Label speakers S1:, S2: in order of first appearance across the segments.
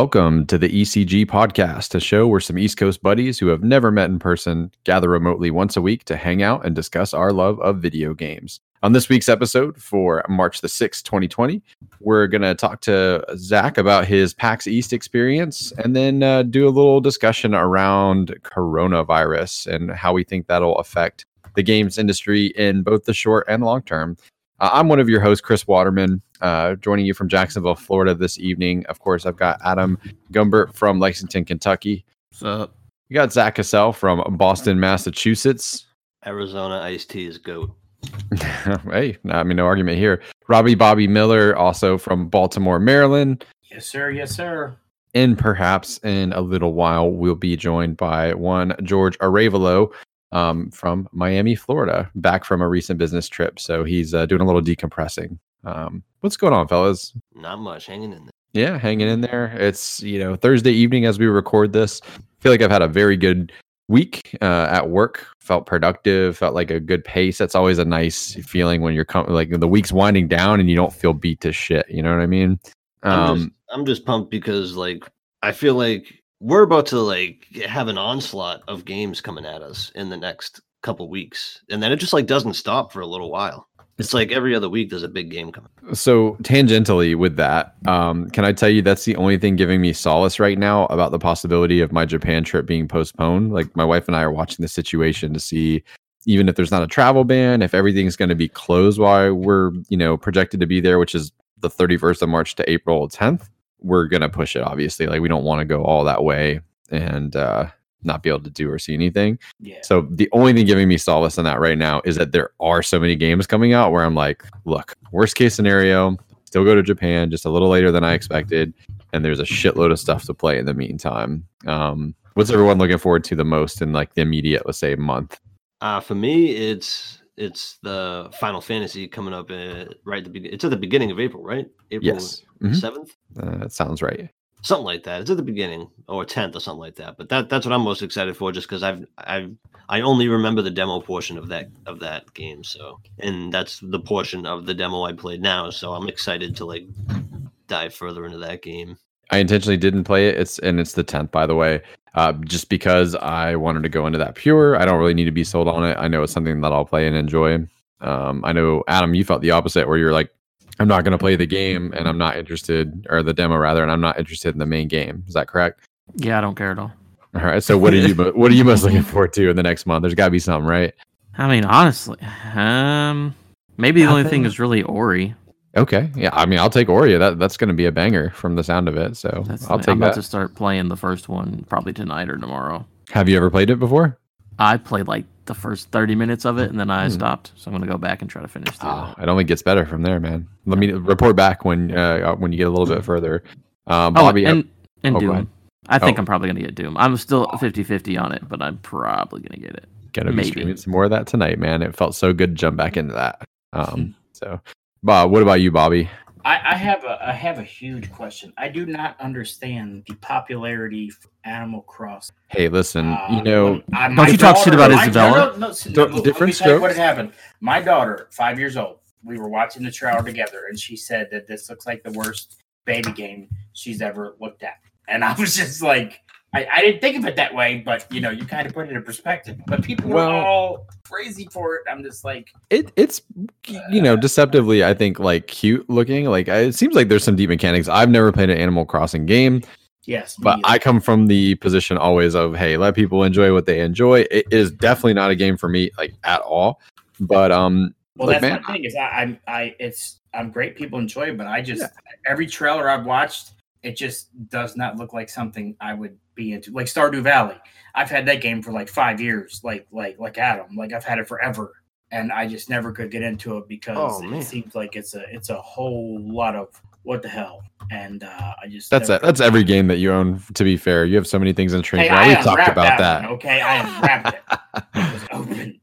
S1: Welcome to the ECG podcast, a show where some East Coast buddies who have never met in person gather remotely once a week to hang out and discuss our love of video games. On this week's episode for March the 6th, 2020, we're going to talk to Zach about his PAX East experience and then uh, do a little discussion around coronavirus and how we think that'll affect the games industry in both the short and long term. Uh, I'm one of your hosts, Chris Waterman, uh, joining you from Jacksonville, Florida this evening. Of course, I've got Adam Gumbert from Lexington, Kentucky.
S2: What's up?
S1: You got Zach Cassell from Boston, Massachusetts.
S3: Arizona iced tea is goat.
S1: hey, I mean, no argument here. Robbie Bobby Miller, also from Baltimore, Maryland.
S4: Yes, sir. Yes, sir.
S1: And perhaps in a little while, we'll be joined by one George Arevalo um, from Miami, Florida, back from a recent business trip. So he's uh, doing a little decompressing. Um, what's going on, fellas?
S3: Not much hanging in there.
S1: Yeah, hanging in there. It's you know Thursday evening as we record this. I feel like I've had a very good week uh, at work. Felt productive. Felt like a good pace. That's always a nice feeling when you're com- like the week's winding down and you don't feel beat to shit. You know what I mean?
S3: I'm,
S1: Um,
S3: just, I'm just pumped because like I feel like we're about to like have an onslaught of games coming at us in the next couple weeks, and then it just like doesn't stop for a little while. It's like every other week there's a big game coming.
S1: So tangentially with that, um, can I tell you that's the only thing giving me solace right now about the possibility of my Japan trip being postponed? Like my wife and I are watching the situation to see even if there's not a travel ban, if everything's going to be closed while we're, you know, projected to be there, which is the 31st of March to April 10th, we're going to push it obviously. Like we don't want to go all that way and uh not be able to do or see anything.
S4: Yeah.
S1: So the only thing giving me solace in that right now is that there are so many games coming out where I'm like, look, worst case scenario, still go to Japan just a little later than I expected, and there's a shitload of stuff to play in the meantime. Um, what's everyone looking forward to the most in like the immediate, let's say, month?
S3: Uh, for me, it's it's the Final Fantasy coming up uh, right at the beginning. It's at the beginning of April, right? April
S1: Yes, Mhm.
S3: 7th
S1: uh, that sounds right.
S3: something like that. It's at the beginning or tenth or something like that. But that that's what I'm most excited for, just because I've I've I only remember the demo portion of that of that game. So and that's the portion of the demo I played now. So I'm excited to like dive further into that game.
S1: I intentionally didn't play it. It's and it's the tenth, by the way, uh, just because I wanted to go into that pure. I don't really need to be sold on it. I know it's something that I'll play and enjoy. Um, I know Adam, you felt the opposite, where you're like, I'm not going to play the game, and I'm not interested, or the demo rather, and I'm not interested in the main game. Is that correct?
S2: Yeah, I don't care at all.
S1: All right. So what are you what are you most looking forward to in the next month? There's got to be something, right?
S2: I mean, honestly, um, maybe the only thing is really Ori.
S1: Okay. Yeah. I mean, I'll take Ori. That that's going to be a banger from the sound of it. So
S2: That's
S1: I'll take
S2: I'm about
S1: that.
S2: to start playing the first one probably tonight or tomorrow.
S1: Have you ever played it before?
S2: I played like the first 30 minutes of it and then I
S1: Hmm.
S2: stopped. So I'm gonna go back and try to finish the
S1: Oh, it only gets better from there, man. Let me report back when uh, when you get a little bit further. Um,
S2: Oh,
S1: Bobby,
S2: and, and
S1: oh.
S2: Doom. I think
S1: Oh.
S2: I'm probably gonna get Doom. I'm still 50-50 on it, but I'm probably gonna get it.
S1: gonna be
S2: maybe.
S1: streaming some more of that tonight, man. It felt so good to jump back into that. Um, so, Bob, what about you, Bobby?
S4: I, I have a I have a huge question. I do not understand the popularity for Animal Crossing.
S1: Hey, listen,
S4: Uh,
S1: you know,
S4: I-
S2: Don't you talk shit about Isabelle?
S4: No, no, no, let
S1: different
S4: me What had happened? My daughter, five years old, we were watching the trailer together, and she said that this looks like the worst baby game she's ever looked at. And I was just like, I, I didn't think of it that way, but you know, you kind of put it in perspective. But people
S1: Well-
S4: were all crazy for it. I'm just like,
S1: it it's you know deceptively, I think like cute looking. Like it seems like there's some deep mechanics. I've never played an Animal Crossing game,
S4: yes,
S1: but
S4: either.
S1: I come from the position always of hey, let people enjoy what they enjoy. It is definitely not a game for me, like at all. But um,
S4: Well,
S1: like,
S4: that's
S1: man,
S4: my thing is I, I'm I it's I'm great. People enjoy it, but I just every trailer I've watched, it just does not look like something I would be into. Like Stardew Valley, I've had that game for like five years. Like like like Adam, like I've had it forever, and I just never could get into it because
S3: Oh,
S4: it seems like it's a it's a whole lot of what the hell, and uh, I just
S1: that's it. That's every game that you own. To be fair, you have so many things in training.
S4: Hey,
S1: We've talked about that.
S4: one, okay, I unwrapped it. It was open.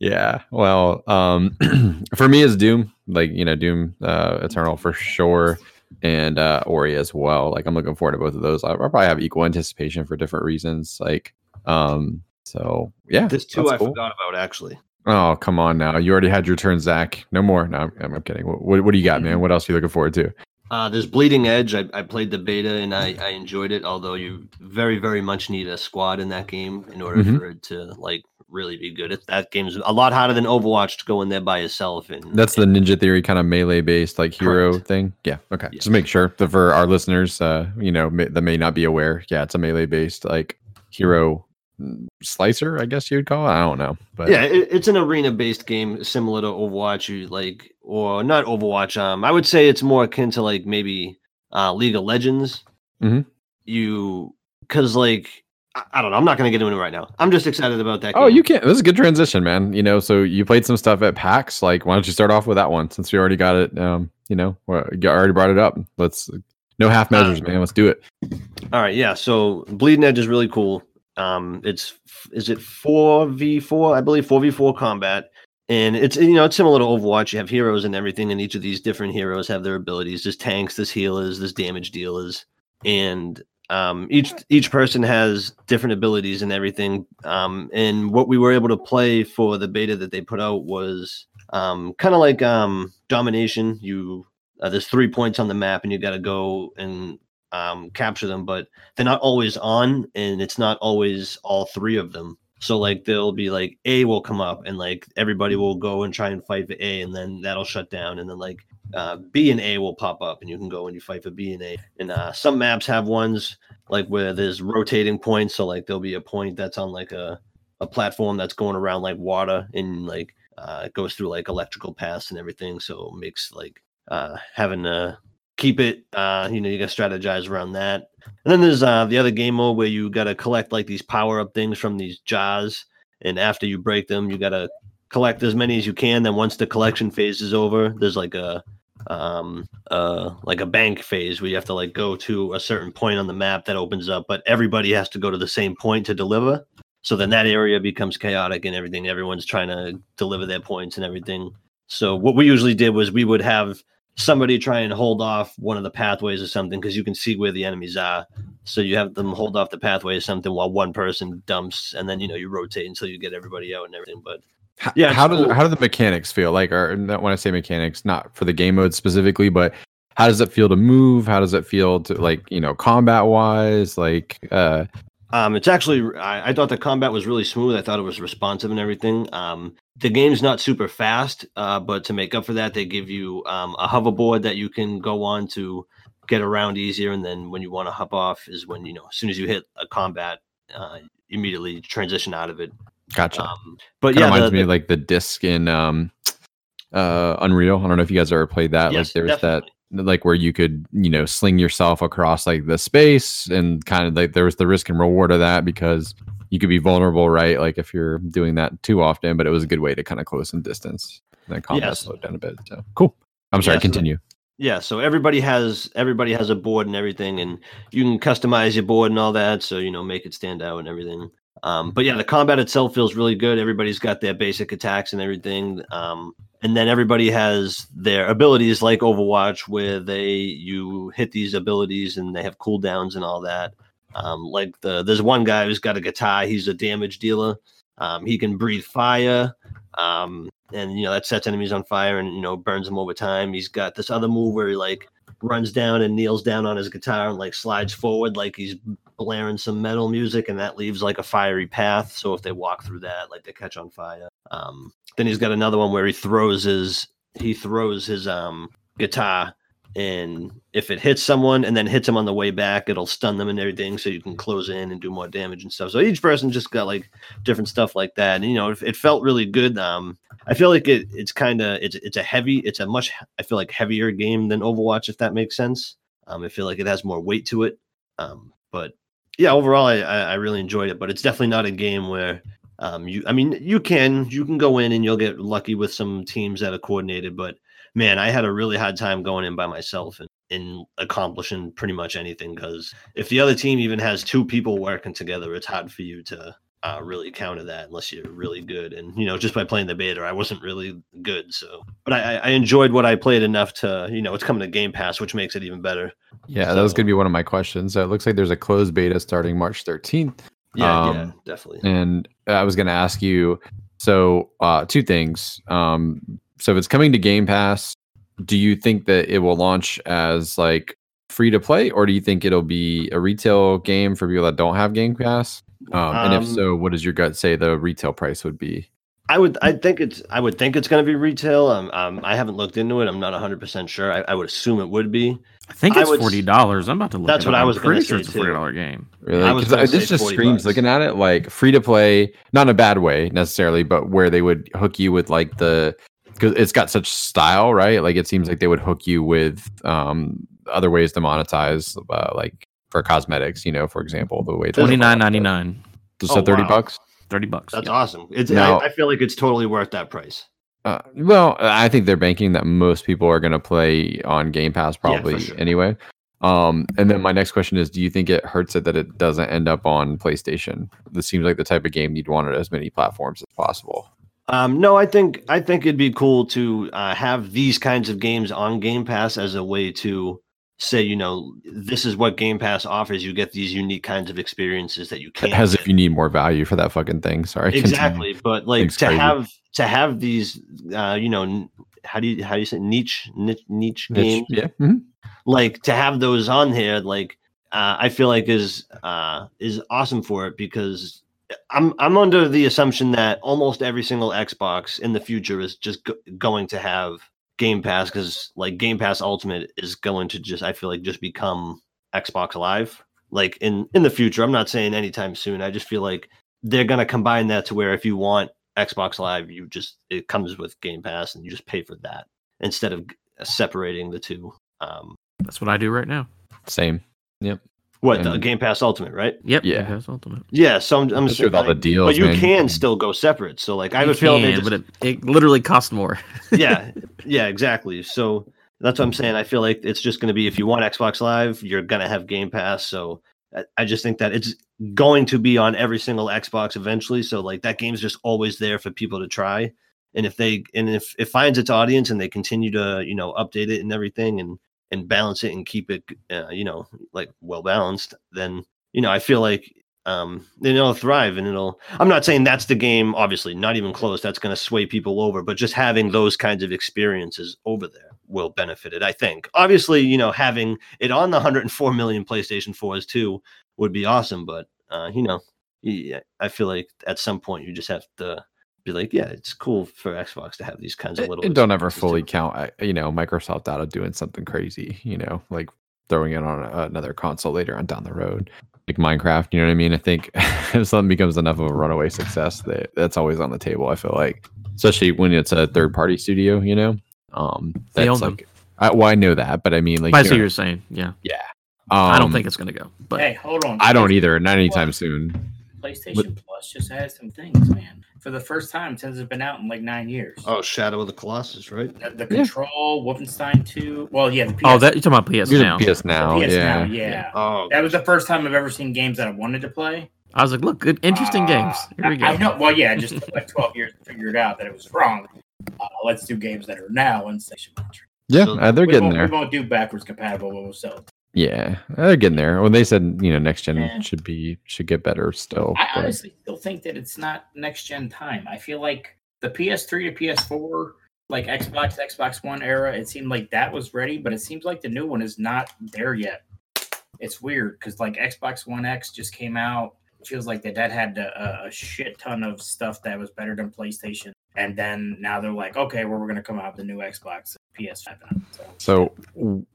S1: Yeah. Well, um for me it's Doom, like, you know, Doom uh Eternal for sure and uh Ori as well. Like I'm looking forward to both of those. I'll, I'll probably have equal anticipation for different reasons. Like um so yeah.
S3: There's two I
S1: cool.
S3: forgot about actually.
S1: Oh, come on now. You already had your turn, Zach. No more. No, I'm, I'm kidding. What, what, what do you got, man? What else are you looking forward to?
S3: Uh, there's Bleeding Edge. I, I played the beta and I, I enjoyed it. Although you very very much need a squad in that game in order
S1: Mhm.
S3: for it to like really be good. That game's a lot harder than Overwatch to go in there by yourself. And
S1: That's the Ninja Theory kind of melee based like hero
S3: Correct.
S1: thing. Yeah. Okay.
S3: Yeah.
S1: Just make sure that for our listeners, uh, you know, may, that may not be aware. Yeah, it's a melee based like hero slicer, I guess you'd call it. I don't know, but
S3: yeah, it, it's an arena based game similar to Overwatch. You like or not Overwatch. Um, I would say it's more akin to like maybe uh, League of Legends.
S1: Mhm.
S3: You because like I, don't know. I'm not going to get into it right now. I'm just excited about that.
S1: Oh, you can't. This is a good transition, man. You know, so you played some stuff at PAX. Like, why don't you start off with that one since we already got it? Um, you know, you already brought it up. Let's no half measures, man. Let's do it.
S3: All right, yeah. So Bleeding Edge is really cool. Um, it's is it four v four? I believe four v four combat, and it's you know it's similar to Overwatch. You have heroes and everything, and each of these different heroes have their abilities. There's tanks, there's healers, there's damage dealers, and um, each each person has different abilities and everything. Um, and what we were able to play for the beta that they put out was um, kind of like um, domination. You uh, there's three points on the map, and you got to go and um, capture them, but they're not always on, and it's not always all three of them. So like there'll be like A will come up, and like everybody will go and try and fight for A, and then that'll shut down, and then like uh, B and A will pop up, and you can go and you fight for B and A. And uh, some maps have ones like where there's rotating points, so like there'll be a point that's on like a a platform that's going around like water, and like uh, it goes through like electrical paths and everything, so it makes like uh, having to keep it uh you know you got to strategize around that and then there's uh the other game mode where you got to collect like these power up things from these jars and after you break them you got to collect as many as you can then once the collection phase is over there's like a um uh like a bank phase where you have to like go to a certain point on the map that opens up but everybody has to go to the same point to deliver so then that area becomes chaotic and everything everyone's trying to deliver their points and everything so what we usually did was we would have somebody try and hold off one of the pathways or something because you can see where the enemies are. So you have them hold off the pathway or something while one person dumps, and then you know you rotate until you get everybody out and everything. But
S1: H-
S3: Yeah,
S1: How
S3: it's
S1: do
S3: cool.
S1: how do the mechanics feel? Like, or not when I say mechanics, not for the game mode specifically, but how does it feel to move? How does it feel to like you know combat wise? Like, uh,
S3: um, it's actually I, I thought the combat was really smooth. I thought it was responsive and everything. Um, the game's not super fast, uh, but to make up for that, they give you um, a hoverboard that you can go on to get around easier. And then when you want to hop off, is when you know as soon as you hit a combat, uh, immediately transition out of it.
S1: Gotcha.
S3: Um, but
S1: Kind
S3: yeah,
S1: reminds
S3: the-
S1: me of like the disc in um, uh, Unreal. I don't know if you guys ever played that.
S3: Yes,
S1: like, there's
S3: definitely.
S1: that like where you could you know sling yourself across like the space and kind of like there was the risk and reward of that because you could be vulnerable right like if you're doing that too often but it was a good way to kind of close some distance and then combat
S3: Yes.
S1: slowed down a bit so cool i'm sorry
S3: Yeah, so-
S1: continue
S3: yeah so everybody has everybody has a board and everything and you can customize your board and all that so you know make it stand out and everything um, but yeah the combat itself feels really good. Everybody's got their basic attacks and everything. Um, and then everybody has their abilities like overwatch where they you hit these abilities and they have cooldowns and all that. Um, like the there's one guy who's got a guitar he's a damage dealer. Um, he can breathe fire. Um, and you know that sets enemies on fire and you know burns them over time. He's got this other move where he like runs down and kneels down on his guitar and like slides forward like he's blaring some metal music, and that leaves like a fiery path. So if they walk through that, like they catch on fire. Um, then he's got another one where he throws his he throws his um guitar and if it hits someone and then hits them on the way back it'll stun them and everything so you can close in and do more damage and stuff. So each person just got like different stuff like that. And you know it, it felt really good um i feel like it it's kind of it's it's a heavy it's a much i feel like heavier game than overwatch if that makes sense. Um i feel like it has more weight to it. Um but yeah overall i i, really enjoyed it but it's definitely not a game where um you i mean you can you can go in and you'll get lucky with some teams that are coordinated but man, I had a really hard time going in by myself and, and accomplishing pretty much anything because if the other team even has two people working together, it's hard for you to uh, really counter that unless you're really good. And you know, just by playing the beta, I wasn't really good. So, but I, I enjoyed what I played enough to, you know, it's coming to Game Pass, which makes it even better.
S1: yeah that was going to be one of my questions so it looks like there's a closed beta starting march 13th
S3: Yeah, yeah,
S1: Um,
S3: definitely.
S1: And I was going to ask you so uh, two things. Um, so if it's coming to Game Pass, do you think that it will launch as like free to play, or do you think it'll be a retail game for people that don't have Game Pass? Um, and if
S3: Um,
S1: so, what does your gut say the retail price would be?
S3: I would, I think it's, I would think it's going to be retail. Um, um, I haven't looked into it. I'm not 100 percent sure. I, I would assume it would be.
S2: I think
S3: I
S2: it's
S3: would
S2: forty dollars. I'm about to look.
S3: That's
S2: it
S3: what
S2: up.
S3: I
S2: I'm
S3: was gonna
S2: pretty sure it's a
S3: too.
S2: forty dollar game.
S1: Really?
S3: I was
S1: 'Cause
S3: gonna
S1: this just screams
S3: bucks.
S1: looking at it like free to play, not in a bad way necessarily, but where they would hook you with like the because it's got such style, right? Like it seems like they would hook you with um other ways to monetize, uh, like for cosmetics, you know, for example, the way
S2: Twenty nine ninety nine.
S1: So
S3: Oh,
S1: thirty
S3: wow.
S1: bucks.
S2: Thirty bucks.
S3: That's
S2: yeah.
S3: awesome. It's,
S1: Now-
S3: I, I feel like it's totally worth that price.
S1: Uh, well, I think they're banking that most people are going to play on Game Pass
S3: Yeah,
S1: probably
S3: sure.
S1: anyway. Um, and then my next question is: Do you think it hurts it that it doesn't end up on PlayStation? This seems like the type of game you'd want it as many platforms as possible.
S3: Um, no, I think I think it'd be cool to uh, have these kinds of games on Game Pass as a way to say, you know, this is what Game Pass offers. You get these unique kinds of experiences that you can't.
S1: As
S3: get.
S1: if you need more value for that fucking thing. Sorry. continue.
S3: exactly, but like to
S1: crazy.
S3: have to have these, uh, you know, how do you how do you say niche niche niche
S1: Niche-
S3: games?
S1: Yeah. mhm.
S3: like to have those on here like uh, i feel like is uh is awesome for it because i'm i'm under the assumption that almost every single xbox in the future is just go- going to have game pass because like game pass ultimate is going to just i feel like just become xbox live like in in the future i'm not saying anytime soon i just feel like they're going to combine that to where if you want xbox live you just it comes with game pass and you just pay for that instead of separating the two um
S2: That's what I do right now.
S1: Same.
S3: What the Game Pass Ultimate, right?
S2: Yep.
S1: Yeah.
S2: Game Pass Ultimate.
S3: Yeah, so I'm, I'm
S1: Especially with all the deals,
S3: but you
S1: man.
S3: can still go separate. So like I have
S2: You
S3: a feeling, they
S2: can,
S3: just,
S2: but it, it literally costs more.
S3: yeah, yeah, exactly. So that's what I'm saying. I feel like it's just going to be if you want Xbox Live, you're going to have Game Pass. So I, I just think that it's going to be on every single Xbox eventually. So like that game's just always there for people to try. And if they and if it finds its audience and they continue to you know update it and everything and and balance it and keep it uh, you know like well balanced, then you know I feel like um then it'll thrive and it'll i'm not saying that's the game obviously not even close that's going to sway people over but just having those kinds of experiences over there will benefit it i think. Obviously you know having it on the 104 million playstation 4s too would be awesome but uh you know yeah, i feel like at some point you just have to be like yeah it's cool for xbox to have these kinds of little
S1: and don't ever fully
S3: too.
S1: count, uh, you know, Microsoft out of doing something crazy, you know, like throwing it on another console later on down the road, like Minecraft. You know what I mean? I think if something becomes enough of a runaway success, that that's always on the table. I feel like, especially when it's a third party studio, you know, um,
S2: They
S1: that's
S2: own
S1: like, I, well, I know that, but I mean, like,
S2: I see what you're saying. Yeah.
S1: yeah,
S2: I don't
S1: Um,
S2: think it's gonna go. But
S4: hey, hold on.
S1: I don't either. Not anytime soon.
S4: PlayStation Plus just has some things, man. For the first time since it's been out in like nine years.
S3: oh shadow of the colossus right
S4: The, the
S1: Yeah.
S4: Control, Wolfenstein 2. Well, yeah, the PS,
S2: oh, that you're talking about PS
S1: You're
S2: now.
S1: PS now,
S4: PS
S1: yeah.
S4: now, yeah.
S3: oh
S4: That was the first time I've ever seen games that I wanted to play.
S2: I was like, look, good, interesting
S4: Uh,
S2: games. Here we go.
S4: I, I know. Well, yeah, it just took like 12 years to figure it out that it was wrong. Uh, let's do games that are now on Station Launcher.
S1: Yeah,
S3: So-
S1: uh, they're
S4: we
S1: getting
S4: won't,
S1: there.
S4: We won't do backwards compatible, but we'll sell.
S1: Yeah, they're getting there. When they said you know next gen
S4: Yeah.
S1: should be should get better still.
S4: I
S1: but-
S4: honestly still think that it's not next gen time. I feel like the PS3 to PS4, like Xbox, Xbox One era, it seemed like that was ready, but it seems like the new one is not there yet. It's weird because like Xbox One X just came out. It feels like that that had a, a shit ton of stuff that was better than PlayStation, and then now they're like, okay, well we're gonna come out with the new Xbox, PS5. So,
S1: So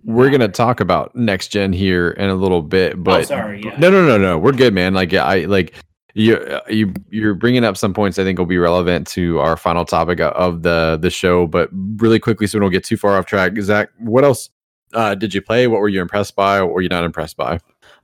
S1: we're gonna talk about next gen here in a little bit, but
S4: oh, sorry, yeah.
S1: no, no, no, no, we're good, man. Like I like you, you, you're bringing up some points I think will be relevant to our final topic of the the show. But really quickly, so we don't get too far off track. Zach, what else uh, did you play? What were you impressed by? What were you not impressed by?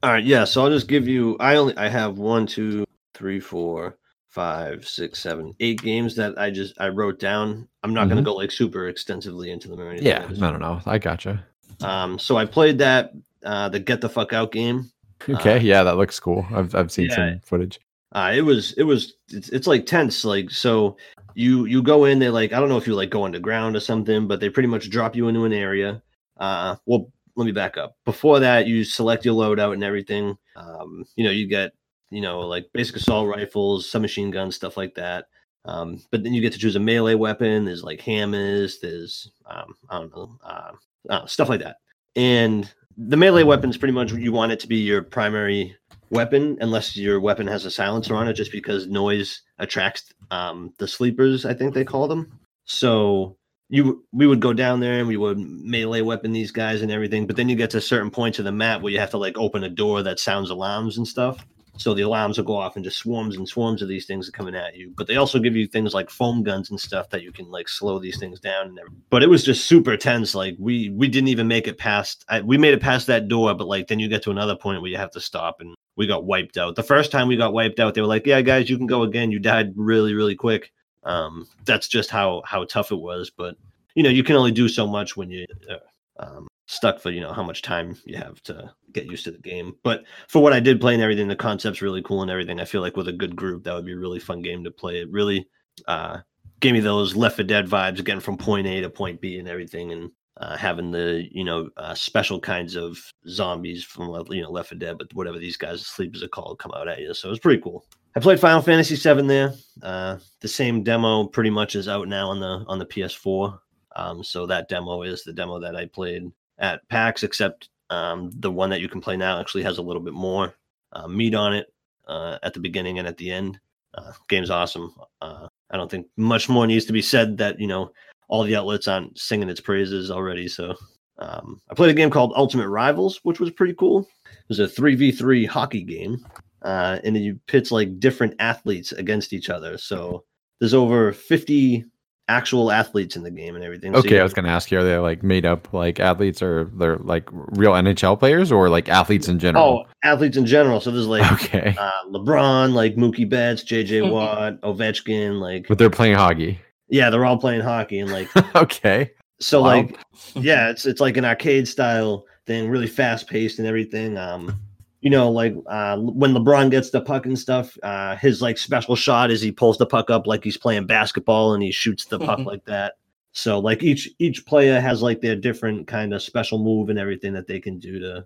S3: All right, yeah. So I'll just give you. I only I have one, two, three, four, five, six, seven, eight games that I just I wrote down. I'm not going to go like super extensively into them or anything. I
S1: Yeah, no, no, no. I gotcha.
S3: Um, so I played that uh, the Get the Fuck Out game.
S1: Okay,
S3: Uh,
S1: yeah, that looks cool. I've I've seen
S3: yeah.
S1: some footage.
S3: Uh, it was it was it's, it's like tense. Like so, you you go in. They like I don't know if you like go underground or something, but they pretty much drop you into an area. Uh, well, let me back up. Before that, you select your loadout and everything. Um, you know, you get you know like basic assault rifles, submachine guns, stuff like that. Um, but then you get to choose a melee weapon. There's like hammers. There's um, I don't know uh, uh, stuff like that. And the melee weapon is pretty much you want it to be your primary weapon, unless your weapon has a silencer on it, just because noise attracts um, the sleepers. I think they call them. So you we would go down there and we would melee weapon these guys and everything. But then you get to certain points of the map where you have to like open a door that sounds alarms and stuff. So the alarms will go off and just swarms and swarms of these things are coming at you. But they also give you things like foam guns and stuff that you can like slow these things down. And everything. but it was just super tense. Like we we didn't even make it past. I, we made it past that door, but like then you get to another point where you have to stop, and we got wiped out. The first time we got wiped out, they were like, "Yeah, guys, you can go again. You died really really quick." Um, that's just how how tough it was. But you know, you can only do so much when you. Uh, um, stuck for you know how much time you have to get used to the game. But for what I did play and everything, the concept's really cool and everything. I feel like with a good group, that would be a really fun game to play. It really uh, gave me those Left 4 Dead vibes, getting from point A to point B and everything, and uh, having the you know uh, special kinds of zombies from you know Left 4 Dead, but whatever these guys sleepers are called come out at you. So it was pretty cool. I played Final Fantasy VII there. Uh, the same demo pretty much is out now on the on the PS4. Um, so that demo is the demo that I played at PAX, except um, the one that you can play now actually has a little bit more uh, meat on it uh, at the beginning and at the end. Uh, game's awesome. Uh, I don't think much more needs to be said. That you know all the outlets aren't singing its praises already. So um, I played a game called Ultimate Rivals, which was pretty cool. It was a three v three hockey game, uh, and you pits like different athletes against each other. So there's over 50 actual athletes in the game and everything.
S1: So okay, I was going to ask you: Are they like made up like athletes, or they're like real NHL players, or like athletes in general?
S3: Oh, athletes in general. So there's like
S1: okay,
S3: uh, LeBron, like Mookie Betts, JJ Watt, Ovechkin, like.
S1: But they're playing hockey.
S3: Yeah, they're all playing hockey and like.
S1: okay.
S3: So wow. like, yeah, it's it's like an arcade style thing, really fast paced and everything. Um, you know, like uh, when LeBron gets the puck and stuff, uh, his like special shot is he pulls the puck up like he's playing basketball and he shoots the puck like that. So like each each player has like their different kind of special move and everything that they can do to,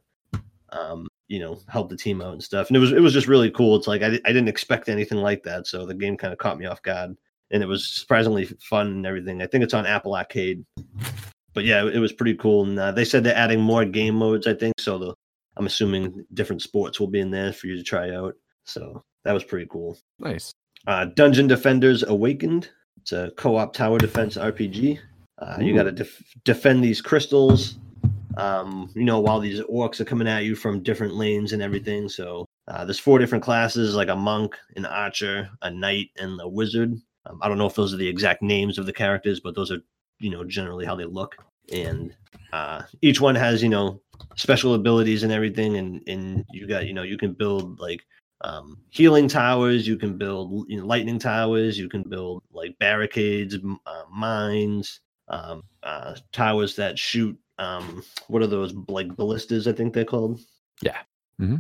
S3: um, you know, help the team out and stuff. And it was it was just really cool. It's like I, I didn't expect anything like that, so the game kind of caught me off guard, and it was surprisingly fun and everything. I think it's on Apple Arcade, but yeah, it was pretty cool. And uh, they said they're adding more game modes. I think so. The I'm assuming different sports will be in there for you to try out. So that was pretty cool.
S1: Nice.
S3: Uh, Dungeon Defenders Awakened. It's a co-op tower defense RPG. Uh, you got to def- defend these crystals. Um, you know, while these orcs are coming at you from different lanes and everything. So uh, there's four different classes, like a monk, an archer, a knight, and a wizard. Um, I don't know if those are the exact names of the characters, but those are, you know, generally how they look. And uh, each one has, you know, special abilities and everything and and you got you know you can build like um, healing towers you can build you know, lightning towers you can build like barricades uh, mines um, uh, towers that shoot um, what are those like ballistas i think they're called
S1: yeah mm-hmm.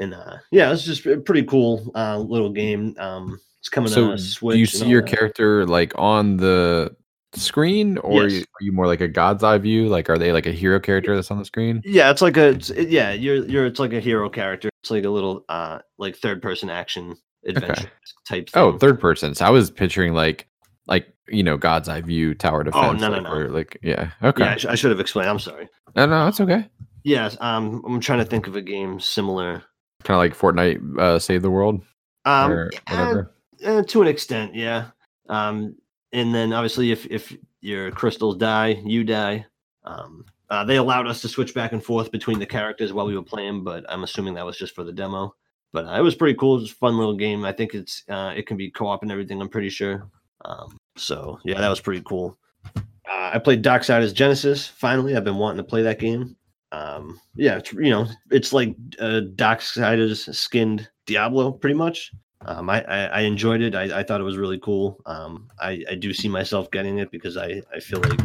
S3: and uh, yeah it's just a pretty cool uh, little game um, it's coming so
S1: do you see your that. character like on the screen or yes. are, you, are, you, more like a god's eye view? Like are they like a hero character that's on the screen?
S3: Yeah it's like a it's, yeah you're you're it's like a hero character. It's like a little uh like third person action adventure okay. type
S1: oh, thing. oh third person. So i was picturing like like you know god's eye view tower defense oh
S3: no no
S1: like,
S3: no.
S1: or like yeah okay.
S3: Yeah I, sh- I, should have explained i'm sorry.
S1: No no that's okay.
S3: Yes um i'm trying to think of a game similar.
S1: Kind of like fortnite uh save the world
S3: um whatever uh, uh, to an extent yeah. Um and then obviously if if your crystals die, you die. Um, uh, they allowed us to switch back and forth between the characters while we were playing, but I'm assuming that was just for the demo. But uh, it was pretty cool. It was a fun little game. I think it's uh, it can be co-op and everything. I'm pretty sure. Um, so yeah, that was pretty cool. Uh, I played Darksiders Genesis. Finally, I've been wanting to play that game. Um, yeah, it's, you know, it's like uh, Darksiders skinned Diablo, pretty much. Um, I, I, I, enjoyed it. I, I thought it was really cool. Um, I, I do see myself getting it because I, I feel like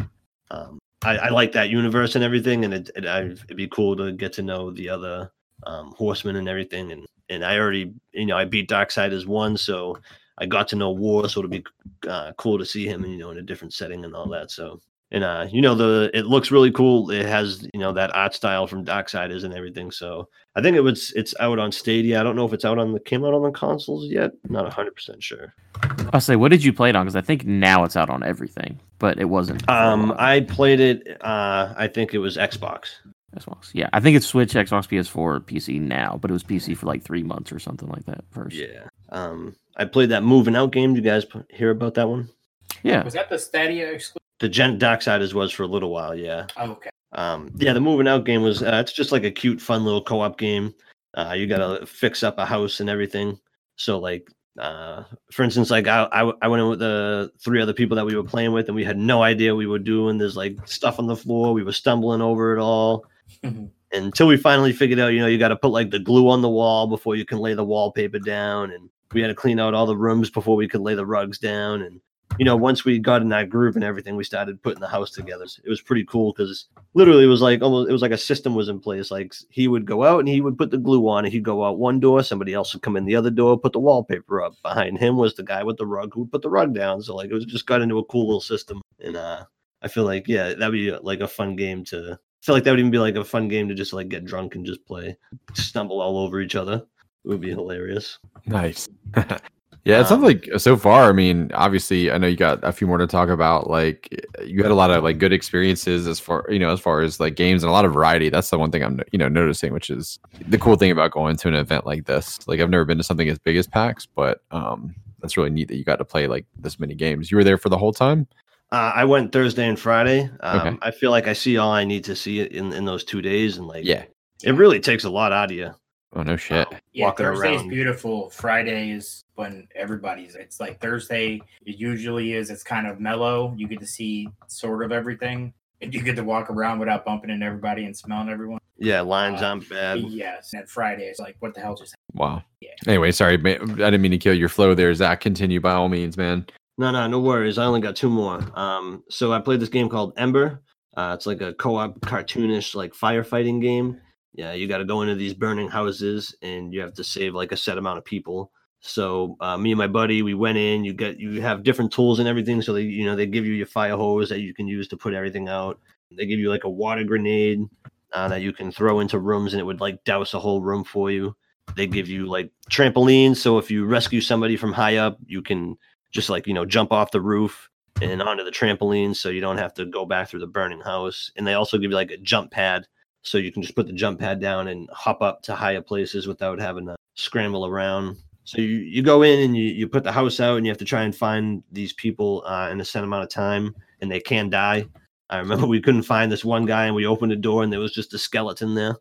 S3: um, I, I like that universe and everything, and it, it would be cool to get to know the other um, horsemen and everything. And and I already you know I beat Darksiders one, so I got to know War, so it'll be uh, cool to see him you know in a different setting and all that. So and uh, you know the it looks really cool. It has you know that art style from Darksiders and everything. So I think it was it's out on Stadia. I don't know if it's out on the came out on the consoles yet. not hundred percent sure.
S2: I'll say, what did you play it on? Because I think now it's out on everything, but it wasn't.
S3: Um. I played it. Uh, I think it was Xbox.
S2: Xbox. Yeah, I think it's Switch, Xbox, PS4, PC now, but it was PC for like three months or something like that first.
S3: Yeah. Um, I played that moving out game. Did you guys hear about that one?
S2: Yeah.
S4: Was that the Stadia exclusive?
S3: The Gen Darksiders was for a little while. Yeah.
S4: Oh, okay.
S3: Um, yeah, the moving out game was. Uh, it's just like a cute, fun little co-op game. Uh, you gotta fix up a house and everything. So like, uh, for instance, like I, I I went in with the three other people that we were playing with, and we had no idea we were doing. There's like stuff on the floor. We were stumbling over it all until we finally figured out. You know, you got to put like the glue on the wall before you can lay the wallpaper down, and we had to clean out all the rooms before we could lay the rugs down, and you know, once we got in that group and everything, we started putting the house together. It was pretty cool because literally it was like almost it was like a system was in place. Like he would go out and he would put the glue on, and he'd go out one door, somebody else would come in the other door, put the wallpaper up. Behind him was the guy with the rug who put the rug down. So like it was just got into a cool little system, and uh, I feel like yeah, that'd be uh, like a fun game to. I feel like that would even be like a fun game to just like get drunk and just play, stumble all over each other. It would be hilarious.
S1: Nice. yeah, it sounds
S3: Um,
S1: like so far. I mean, obviously, I know you got a few more to talk about. Like, you had a lot of like good experiences as far you know, as far as like games and a lot of variety. That's the one thing I'm you know noticing, which is the cool thing about going to an event like this. Like, I've never been to something as big as PAX, but um, that's really neat that you got to play like this many games. You were there for the whole time.
S3: Uh, I went Thursday and Friday. Um,
S1: Okay.
S3: I feel like I see all I need to see in, in those two days, and like
S1: Yeah.
S3: it really takes a lot out of you.
S1: Oh no shit.
S3: um,
S4: Yeah,
S3: walking
S4: Thursday's
S3: around.
S4: beautiful. Friday is when everybody's. It's like Thursday. It usually is. It's kind of mellow. You get to see sort of everything, and you get to walk around without bumping into everybody and smelling everyone.
S3: Yeah, lines
S4: Uh,
S3: aren't bad.
S4: Yes. And Friday is like, what the hell just?
S1: Wow.
S4: Yeah.
S1: Anyway, sorry, ma- I didn't mean to kill your flow there. Zach, continue by all means, man.
S3: No, no, no worries. I only got two more. Um, so I played this game called Embr. Uh, it's like a co-op cartoonish like firefighting game. Yeah, you got to go into these burning houses and you have to save like a set amount of people. So uh, me and my buddy, we went in. You get you have different tools and everything. So they you know they give you your fire hose that you can use to put everything out. They give you like a water grenade uh, that you can throw into rooms and it would like douse a whole room for you. They give you like trampolines. So if you rescue somebody from high up, you can just like you know jump off the roof and onto the trampoline so you don't have to go back through the burning house and they also give you like a jump pad so you can just put the jump pad down and hop up to higher places without having to scramble around. So you, you go in and you, you put the house out and you have to try and find these people uh, in a set amount of time and they can die. I remember we couldn't find this one guy and we opened a door and there was just a skeleton there.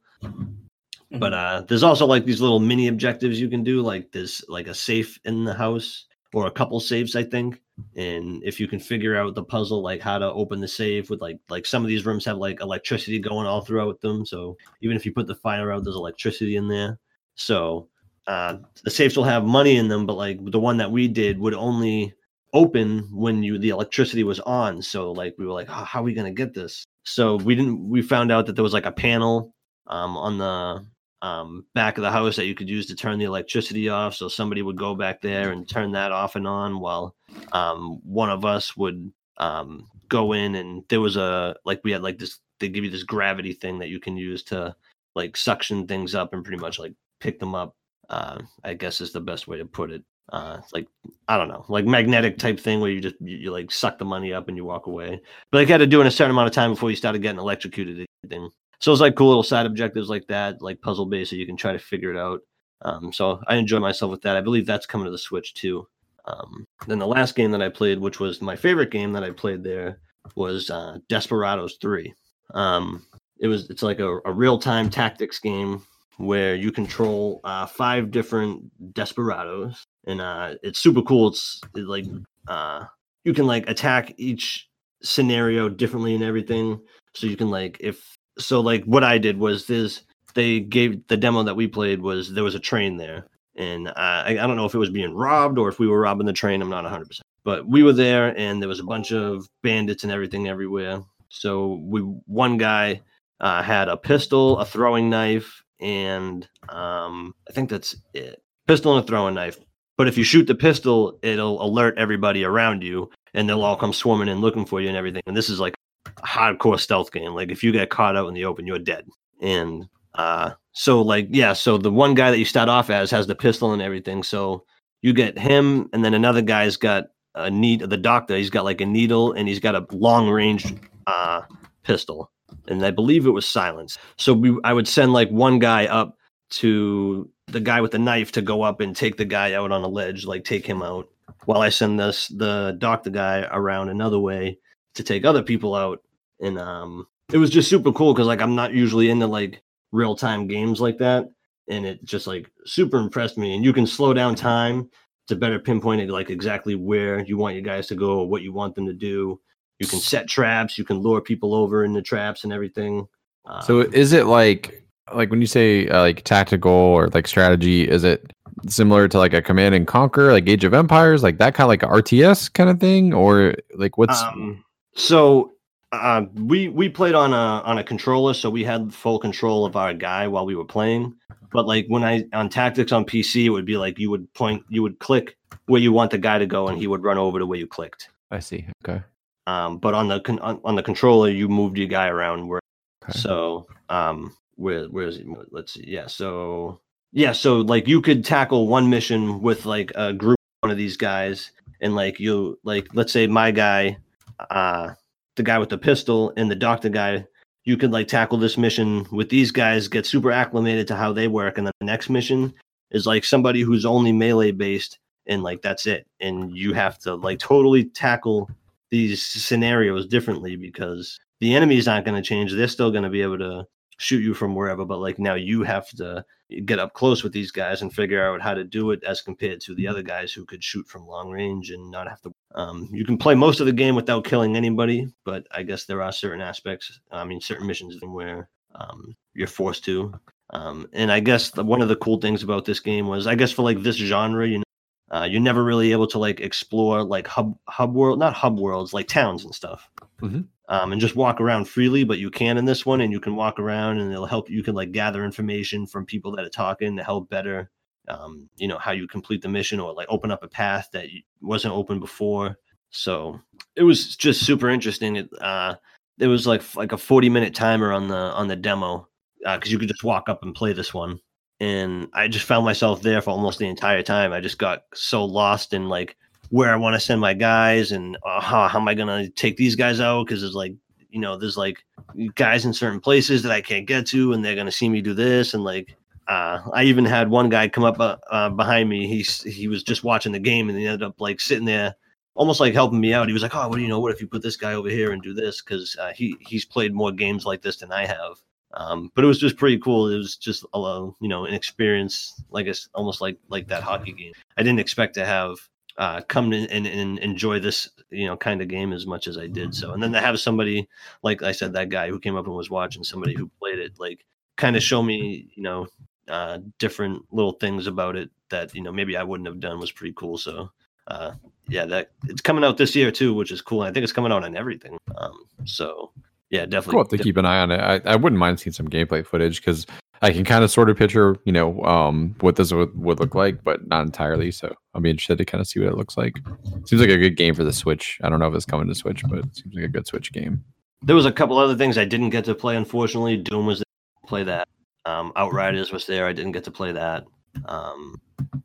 S3: But uh there's also like these little mini objectives you can do like there's like a safe in the house or a couple safes i think and if you can figure out the puzzle like how to open the safe with like like some of these rooms have like electricity going all throughout them so even if you put the fire out there's electricity in there. So uh the safes will have money in them but like the one that we did would only open when you the electricity was on. So like we were like "Oh, how are we going to get this? So we didn't we found out that there was like a panel um on the um, back of the house that you could use to turn the electricity off. So somebody would go back there and turn that off and on while um, one of us would um, go in and there was a like we had like this they give you this gravity thing that you can use to like suction things up and pretty much like pick them up. Uh, I guess is the best way to put it. Uh, like I don't know, like magnetic type thing where you just you, you like suck the money up and you walk away. But like had to do in a certain amount of time before you started getting electrocuted. and everything. So it's like cool little side objectives like that, like puzzle based, so you can try to figure it out. Um, so I enjoy myself with that. I believe that's coming to the Switch too. Um, then the last game that I played, which was my favorite game that I played there, was uh, Desperados Three. Um, it was it's like a, a real time tactics game where you control uh, five different desperados, and uh, it's super cool. It's it, like uh, you can like attack each scenario differently and everything. So you can like if so like what I did was this they gave the demo that we played was there was a train there and I, I don't know if it was being robbed or if we were robbing the train i'm not 100% but we were there and there was a bunch of bandits and everything everywhere. So we one guy uh, had a pistol a throwing knife and um, i think that's it. Pistol and a throwing knife but if you shoot the pistol it'll alert everybody around you and they'll all come swarming in looking for you and everything and this is like hardcore stealth game like if you get caught out in the open you're dead and uh so like yeah so the one guy that you start off as has the pistol and everything so you get him, and then another guy's got a need the doctor. He's got like a needle, and he's got a long range uh, pistol, and I believe it was silence. So we, I would send like one guy up to the guy with the knife to go up and take the guy out on a ledge, like take him out, while I send this the doctor guy around another way to take other people out. And um, it was just super cool because like I'm not usually into like real time games like that, and it just like super impressed me. And you can slow down time to better pinpoint like exactly where you want your guys to go or what you want them to do. You can set traps, you can lure people over in the traps and everything. Um,
S1: So is it like like when you say uh, like tactical or like strategy? Is it similar to like a Command and Conquer, like Age of Empires, like that kind of like RTS kind of thing, or like what's
S3: Um, so uh, we we played on a on a controller, so we had full control of our guy while we were playing. But like when I on tactics on PC, it would be like you would point, you would click where you want the guy to go, and he would run over to where you clicked.
S1: I see. Okay.
S3: Um, but on the con- on, on the controller, you moved your guy around. Where
S1: Okay.
S3: so um, where where is it? Let's see. Yeah. So yeah. So like you could tackle one mission with like a group of one of these guys, and like you like let's say my guy, uh, the guy with the pistol and the doctor guy. You could like tackle this mission with these guys, get super acclimated to how they work, and then the next mission is like somebody who's only melee based, and like that's it. And you have to like totally tackle these scenarios differently because the enemy's not going to change. They're still going to be able to shoot you from wherever, but like now you have to get up close with these guys and figure out how to do it as compared to the other guys who could shoot from long range and not have to. Um, you can play most of the game without killing anybody, but I guess there are certain aspects. I mean, certain missions where um, you're forced to. Um, and I guess the, one of the cool things about this game was, I guess for like this genre, you know, uh, you're never really able to like explore like hub hub world, not hub worlds, like towns and stuff,
S1: Mhm.
S3: um, and just walk around freely. But you can in this one, and you can walk around, and it'll help. You can like gather information from people that are talking to help better, um, you know, how you complete the mission or like open up a path that wasn't open before. So it was just super interesting. It uh, it was like like a 40 minute timer on the on the demo because you could just walk up and play this one and I just found myself there for almost the entire time. I just got so lost in like where I want to send my guys and uh, how, how am I gonna take these guys out? Because there's like you know there's like guys in certain places that I can't get to, and they're gonna see me do this, and like uh, I even had one guy come up uh, uh, behind me. He's he was just watching the game, and he ended up like sitting there. Almost like helping me out. He was like, "Oh, what do you know? What if you put this guy over here and do this?" Because uh, he he's played more games like this than I have. Um, but it was just pretty cool. It was just a you know an experience, like it's almost like like that hockey game. I didn't expect to have uh, come in and, and enjoy this you know kind of game as much as I did. So and then to have somebody like I said, that guy who came up and was watching, somebody who played it, like kind of show me you know uh, different little things about it that you know maybe I wouldn't have done was pretty cool. So uh, yeah, that it's coming out this year too, which is cool. I think it's coming out on everything. Um, so yeah, definitely.
S1: Cool. Have to keep an eye on it. I, I wouldn't mind seeing some gameplay footage because I can kind of sort of picture, you know, um, what this would, would look like, but not entirely. So I'll be interested to kind of see what it looks like. Seems like a good game for the Switch. I don't know if it's coming to Switch, but it seems like a good Switch game.
S3: There was a couple other things I didn't get to play. Unfortunately, Doom was there, play that. Um, Outriders was there. I didn't get to play that. Um,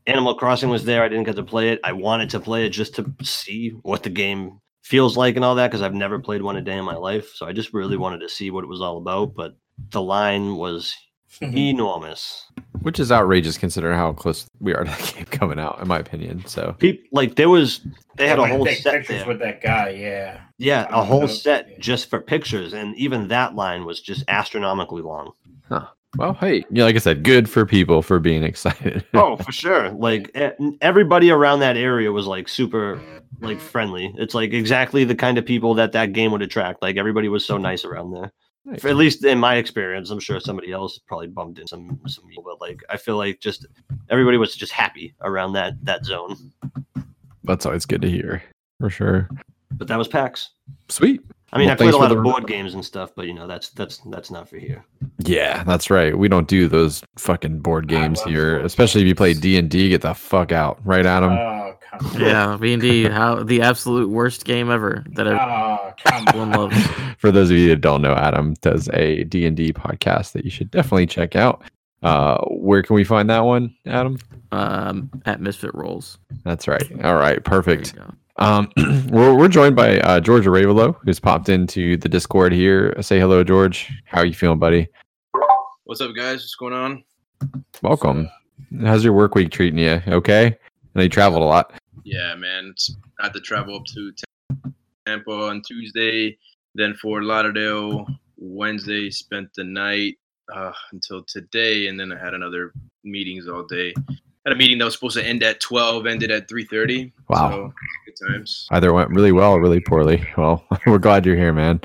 S3: Animal Crossing was there. I didn't get to play it. I wanted to play it just to see what the game feels like and all that because I've never played one a mm-hmm. day in my life. So I just really mm-hmm. wanted to see what it was all about. But the line was mm-hmm. enormous.
S1: Which is outrageous considering how close we are to the game coming out, in my opinion. So
S3: People like there was they had a whole
S4: take
S3: set
S4: pictures
S3: there.
S4: with that guy. Yeah.
S3: Yeah, a whole
S4: no.
S3: set just for pictures, and even that line was just astronomically long.
S1: Well, hey, yeah, like I said, good for people for being excited.
S3: oh, for sure. Like everybody around that area was like super like friendly. It's like exactly the kind of people that that game would attract. Like everybody was so nice around there.
S1: Nice.
S3: For, at least in my experience, I'm sure somebody else probably bumped in some some people, but like I feel like just everybody was just happy around that that zone.
S1: That's always good to hear, for sure.
S3: But that was PAX.
S1: Sweet.
S3: I mean,
S1: Well,
S3: I played a lot
S1: the
S3: of
S1: re-
S3: board games and stuff, but you know that's that's that's not for here.
S1: Yeah, that's right. We don't do those fucking board games here,
S4: board
S1: especially if you play. D and D. Get the fuck out, right, Adam?
S4: Oh, come.
S2: Yeah, B and D, how the absolute worst game ever that I've
S4: Oh, come
S2: Everyone loves
S1: For those of you that don't know, Adam does a D and D podcast that you should definitely check out. Uh, where can we find that one, Adam?
S2: Um, at Misfit Rolls.
S1: That's right. All right,
S2: There you
S1: perfect. Um, we're we're joined by uh, George Aravalo, who's popped into the Discord here. Say hello, George. How are you feeling, buddy?
S5: What's up, guys? What's going on?
S1: Welcome. How's your work week treating you? Okay. I you traveled a lot.
S5: Yeah, man. I had to travel up to Tampa on Tuesday, then Fort Lauderdale Wednesday. Spent the night uh, until today, and then I had another meetings all day. Had a meeting that was supposed to end at twelve, ended at three thirty.
S1: Wow.
S5: So, good times.
S1: Either went really well or really poorly. Well, we're glad you're here, man.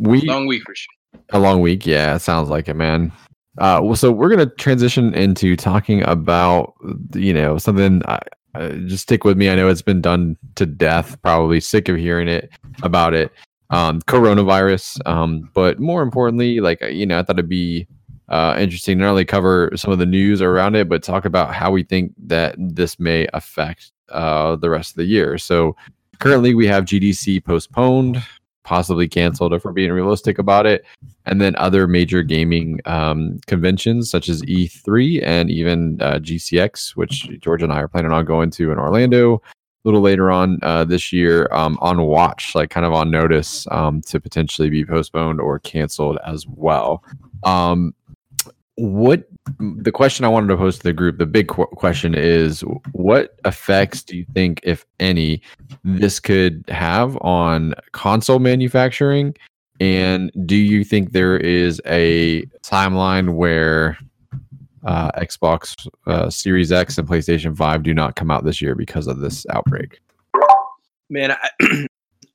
S1: We
S5: Long week for sure.
S1: A long week, yeah. It sounds like it, man. Uh, well, so we're gonna transition into talking about you know something. I, I, just stick with me. I know it's been done to death. Probably sick of hearing it about it. Um, coronavirus. Um, but more importantly, like you know, I thought it'd be uh, interesting not only cover some of the news around it, but talk about how we think that this may affect uh, the rest of the year. So currently, we have GDC postponed, possibly canceled, if we're being realistic about it and then other major gaming um, conventions such as E3 and even uh, GCX, which George and I are planning on going to in Orlando a little later on uh, this year um, on watch, like kind of on notice um, to potentially be postponed or canceled as well. Um, what the question I wanted to pose to the group, the big qu- question is what effects do you think, if any, this could have on console manufacturing? And do you think there is a timeline where uh, Xbox uh, Series X and PlayStation 5 do not come out this year because of this outbreak?
S5: Man,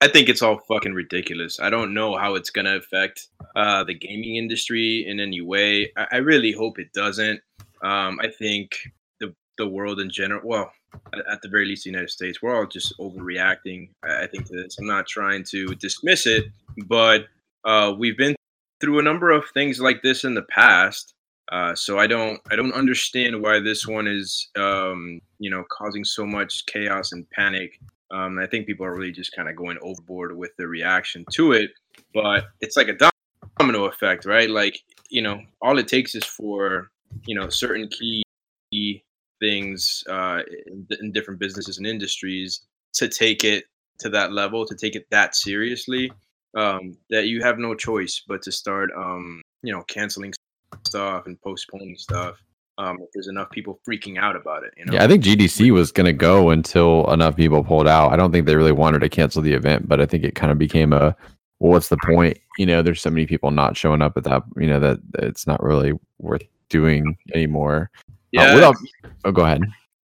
S5: I think it's all fucking ridiculous. I don't know how it's gonna affect uh, the gaming industry in any way. I, I really hope it doesn't. Um, I think the the world in general, well, at, at the very least, the United States, we're all just overreacting. I, I think to this. I'm not trying to dismiss it, but uh, we've been through a number of things like this in the past. Uh, so I don't I don't understand why this one is um, you know causing so much chaos and panic. Um, I think people are really just kind of going overboard with the reaction to it, but it's like a domino effect, right? Like you know, all it takes is for you know certain key things uh, in, in different businesses and industries to take it to that level, to take it that seriously, um, that you have no choice but to start, um, you know, canceling stuff and postponing stuff. Um, if there's enough people freaking out about it, you know.
S1: Yeah, I think GDC was going to go until enough people pulled out. I don't think they really wanted to cancel the event, but I think it kind of became a well, what's the point? You know, there's so many people not showing up at that, you know, that, it's not really worth doing anymore. Uh,
S5: Yeah.
S1: without, oh, go ahead.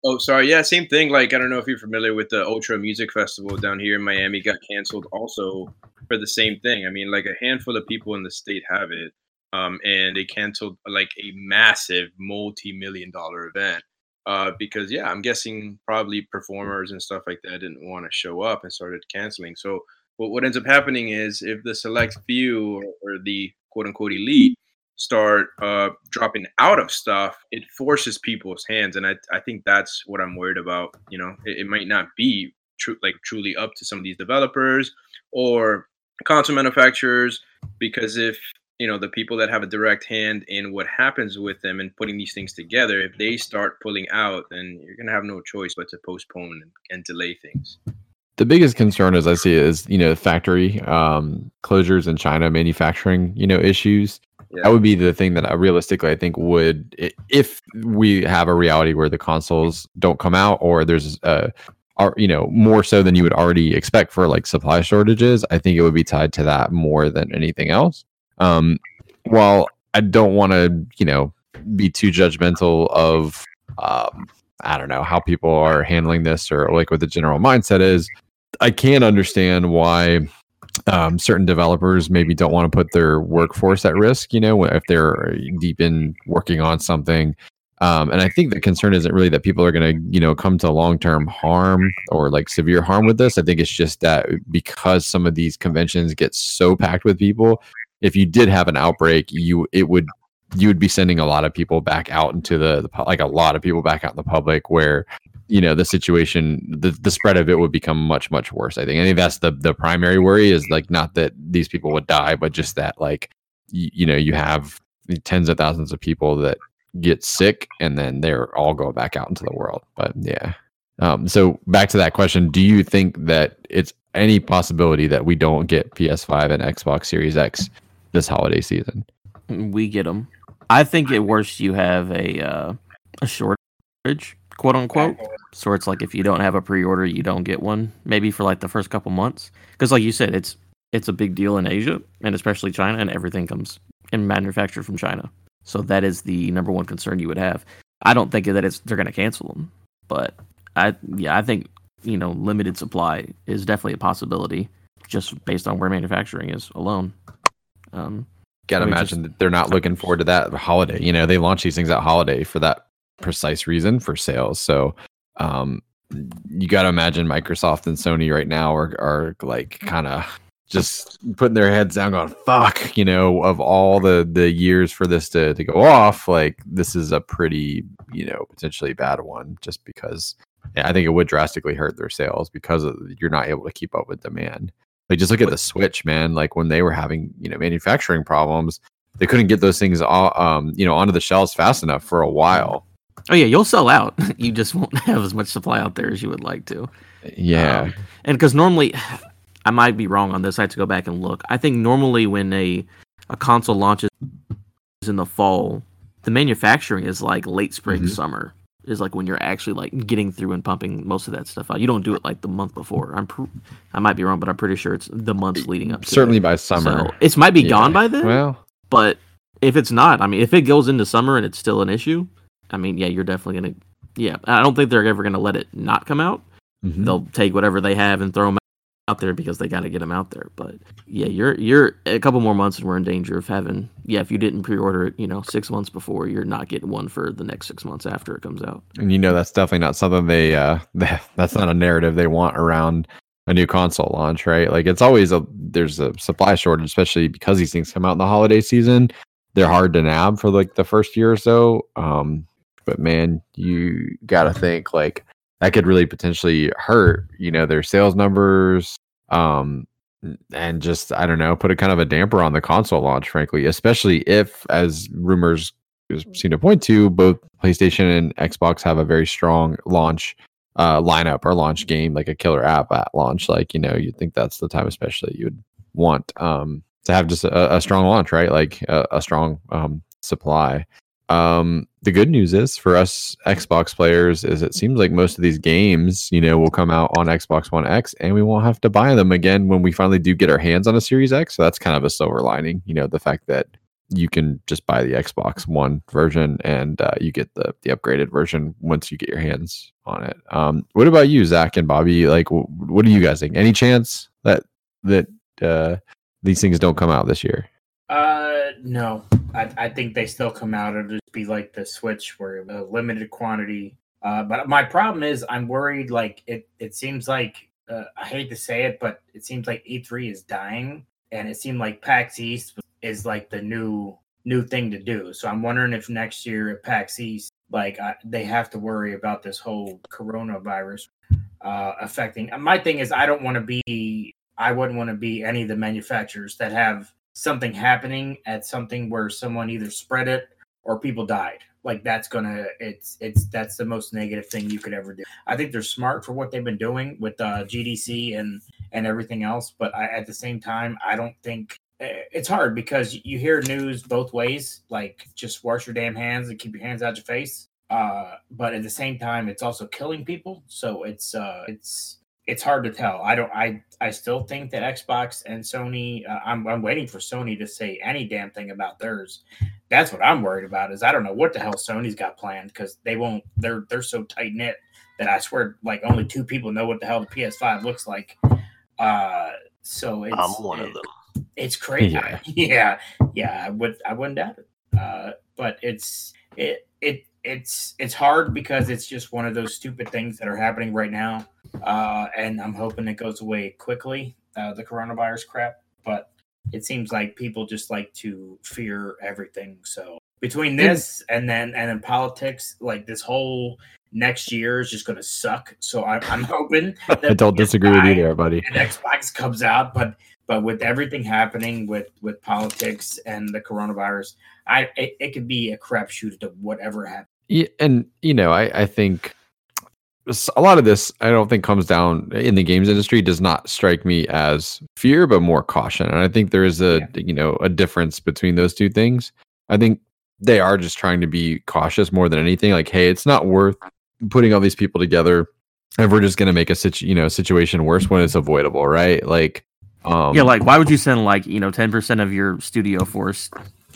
S5: Oh, sorry. Yeah, same thing. Like, I don't know if you're familiar with the Ultra Music Festival down here in Miami, got canceled also for the same thing. I mean, like a handful of people in the state have it, um, and they canceled like a massive multi-million dollar event uh, because, yeah, I'm guessing probably performers and stuff like that didn't want to show up and started canceling. So, what what ends up happening is if the select few or, or the quote unquote elite start uh, dropping out of stuff, it forces people's hands, and I I think that's what I'm worried about. You know, it, it might not be true like truly up to some of these developers or console manufacturers because if you know the people that have a direct hand in what happens with them and putting these things together if they start pulling out then you're going to have no choice but to postpone and, and delay things
S1: the biggest concern as I see it is, you know, factory um, closures in China, manufacturing, you know, issues.
S5: Yeah.
S1: That would be the thing that I realistically I think would, if we have a reality where the consoles don't come out or there's, uh, are you know, more so than you would already expect for like supply shortages. I think it would be tied to that more than anything else. Um, while I don't want to, you know, be too judgmental of, um, I don't know how people are handling this or like what the general mindset is. I can understand why um, certain developers maybe don't want to put their workforce at risk. You know, if they're deep in working on something. Um, and I think the concern isn't really that people are going to, you know, come to long term harm or like severe harm with this. I think it's just that because some of these conventions get so packed with people, if you did have an outbreak, you it would you would be sending a lot of people back out into the, the like a lot of people back out in the public where you know the situation the, the spread of it would become much much worse i think i think that's the the primary worry is like not that these people would die but just that like you, you know you have tens of thousands of people that get sick and then they're all go back out into the world. But yeah. Um, so back to that question, do you think that it's any possibility that we don't get PS5 and Xbox Series X this holiday season?
S2: We get them. I think at worst you have a uh, a shortage, quote unquote. So it's like if you don't have a pre-order, you don't get one. Maybe for like the first couple months, because like you said, it's it's a big deal in Asia and especially China, and everything comes in manufactured from China. So that is the number one concern you would have. I don't think that it's they're going to cancel them, but I yeah I think you know limited supply is definitely a possibility just based on where manufacturing is alone. Um,
S1: Got to
S2: I mean,
S1: imagine that they're not looking forward to that holiday. You know, they launch these things at holiday for that precise reason for sales. So, um, you got to imagine Microsoft and Sony right now are are like kind of just putting their heads down, going "fuck." You know, of all the the years for this to to go off, like this is a pretty you know potentially bad one, just because. Yeah, I think it would drastically hurt their sales because of, you're not able to keep up with demand. Like just look at the Switch, man. Like when they were having you know manufacturing problems, they couldn't get those things all, um you know onto the shelves fast enough for a while.
S2: oh yeah, you'll sell out. you just won't have as much supply out there as you would like to.
S1: Yeah,
S2: Um, and because normally, I might be wrong on this. I have to go back and look. I think normally when a a console launches in the fall, the manufacturing is like late spring,
S1: Mhm.
S2: summer is like when you're actually like getting through and pumping most of that stuff out. You don't do it like the month before. I'm pr- I might be wrong, but I'm pretty sure it's the months leading up. To
S1: certainly
S2: it.
S1: by summer.
S2: So it might be
S1: Yeah.
S2: gone by then.
S1: Well,
S2: But if it's not, I mean, if it goes into summer and it's still an issue, I mean, yeah, you're definitely gonna. Yeah, I don't think they're ever gonna let it not come out
S1: mhm.
S2: they'll take whatever they have and throw them out there because they got to get them out there. But yeah, you're you're a couple more months and we're in danger of having yeah. If you didn't pre-order it, you know, six months before, you're not getting one for the next six months after it comes out.
S1: and you know that's definitely not something they uh that's not a narrative they want around a new console launch right like it's always a there's a supply shortage especially because these things come out in the holiday season they're hard to nab for like the first year or so um but man you gotta think like that could really potentially hurt you know their sales numbers um and just i don't know put a kind of a damper on the console launch frankly especially if as rumors seem to point to both PlayStation and Xbox have a very strong launch uh, lineup or launch game, like a killer app at launch. Like you know, you'd think that's the time, especially you'd want um, to have just a, a strong launch, right? Like a, a strong um, supply. Um, the good news is for us Xbox players is it seems like most of these games, you know, will come out on Xbox One X, and we won't have to buy them again when we finally do get our hands on a Series X. So that's kind of a silver lining, you know, the fact that you can just buy the Xbox One version and uh, you get the the upgraded version once you get your hands on it. Um, what about you, Zach and Bobby? Like, w- what do you guys think? Any chance that that uh, these things don't come out this year?
S4: Uh, no. I, I think they still come out. It'll just be like the Switch, where a limited quantity. Uh, but my problem is, I'm worried. Like it, it seems like uh, I hate to say it, but it seems like E3 is dying, and it seemed like PAX East is like the new new thing to do. So I'm wondering if next year at PAX East, like I, they have to worry about this whole coronavirus uh, affecting. My thing is, I don't want to be. I wouldn't want to be any of the manufacturers that have something happening at something where someone either spread it or people died. Like that's gonna it's it's that's the most negative thing you could ever do. I think they're smart for what they've been doing with uh, GDC and and everything else, but I, at the same time, I don't think eh, it's hard because you hear news both ways. Like just wash your damn hands and keep your hands out your face. Uh, but at the same time, it's also killing people. So it's uh, it's it's hard to tell. I don't. I I still think that Xbox and Sony. Uh, I'm I'm waiting for Sony to say any damn thing about theirs. That's what I'm worried about. Is I don't know what the hell Sony's got planned because they won't. They're they're so tight knit that I swear like only two people know what the hell the PS5 looks like. Uh, so it's
S3: I'm one of them.
S4: it's crazy.
S1: Yeah.
S4: Yeah. yeah, I would I wouldn't doubt it. Uh, but it's it it it's it's hard because it's just one of those stupid things that are happening right now. Uh, and I'm hoping it goes away quickly, uh, the coronavirus crap. But it seems like people just like to fear everything. So between this and then and then politics, like this whole next year is just going to suck. So I, I'm hoping that
S1: I don't disagree with you there, buddy.
S4: and Xbox comes out, but but with everything happening with with politics and the coronavirus, I it, it could be a crapshoot to whatever happens.
S1: Yeah, and you know, I I think a lot of this I don't think comes down in the games industry does not strike me as fear, but more caution. And I think there is a you know a difference between those two things. I think they are just trying to be cautious more than anything. Like, hey, it's not worth putting all these people together if we're just going to make a situ- you know situation worse when it's avoidable, right? Like, um,
S2: yeah, like why would you send like you know ten percent of your studio force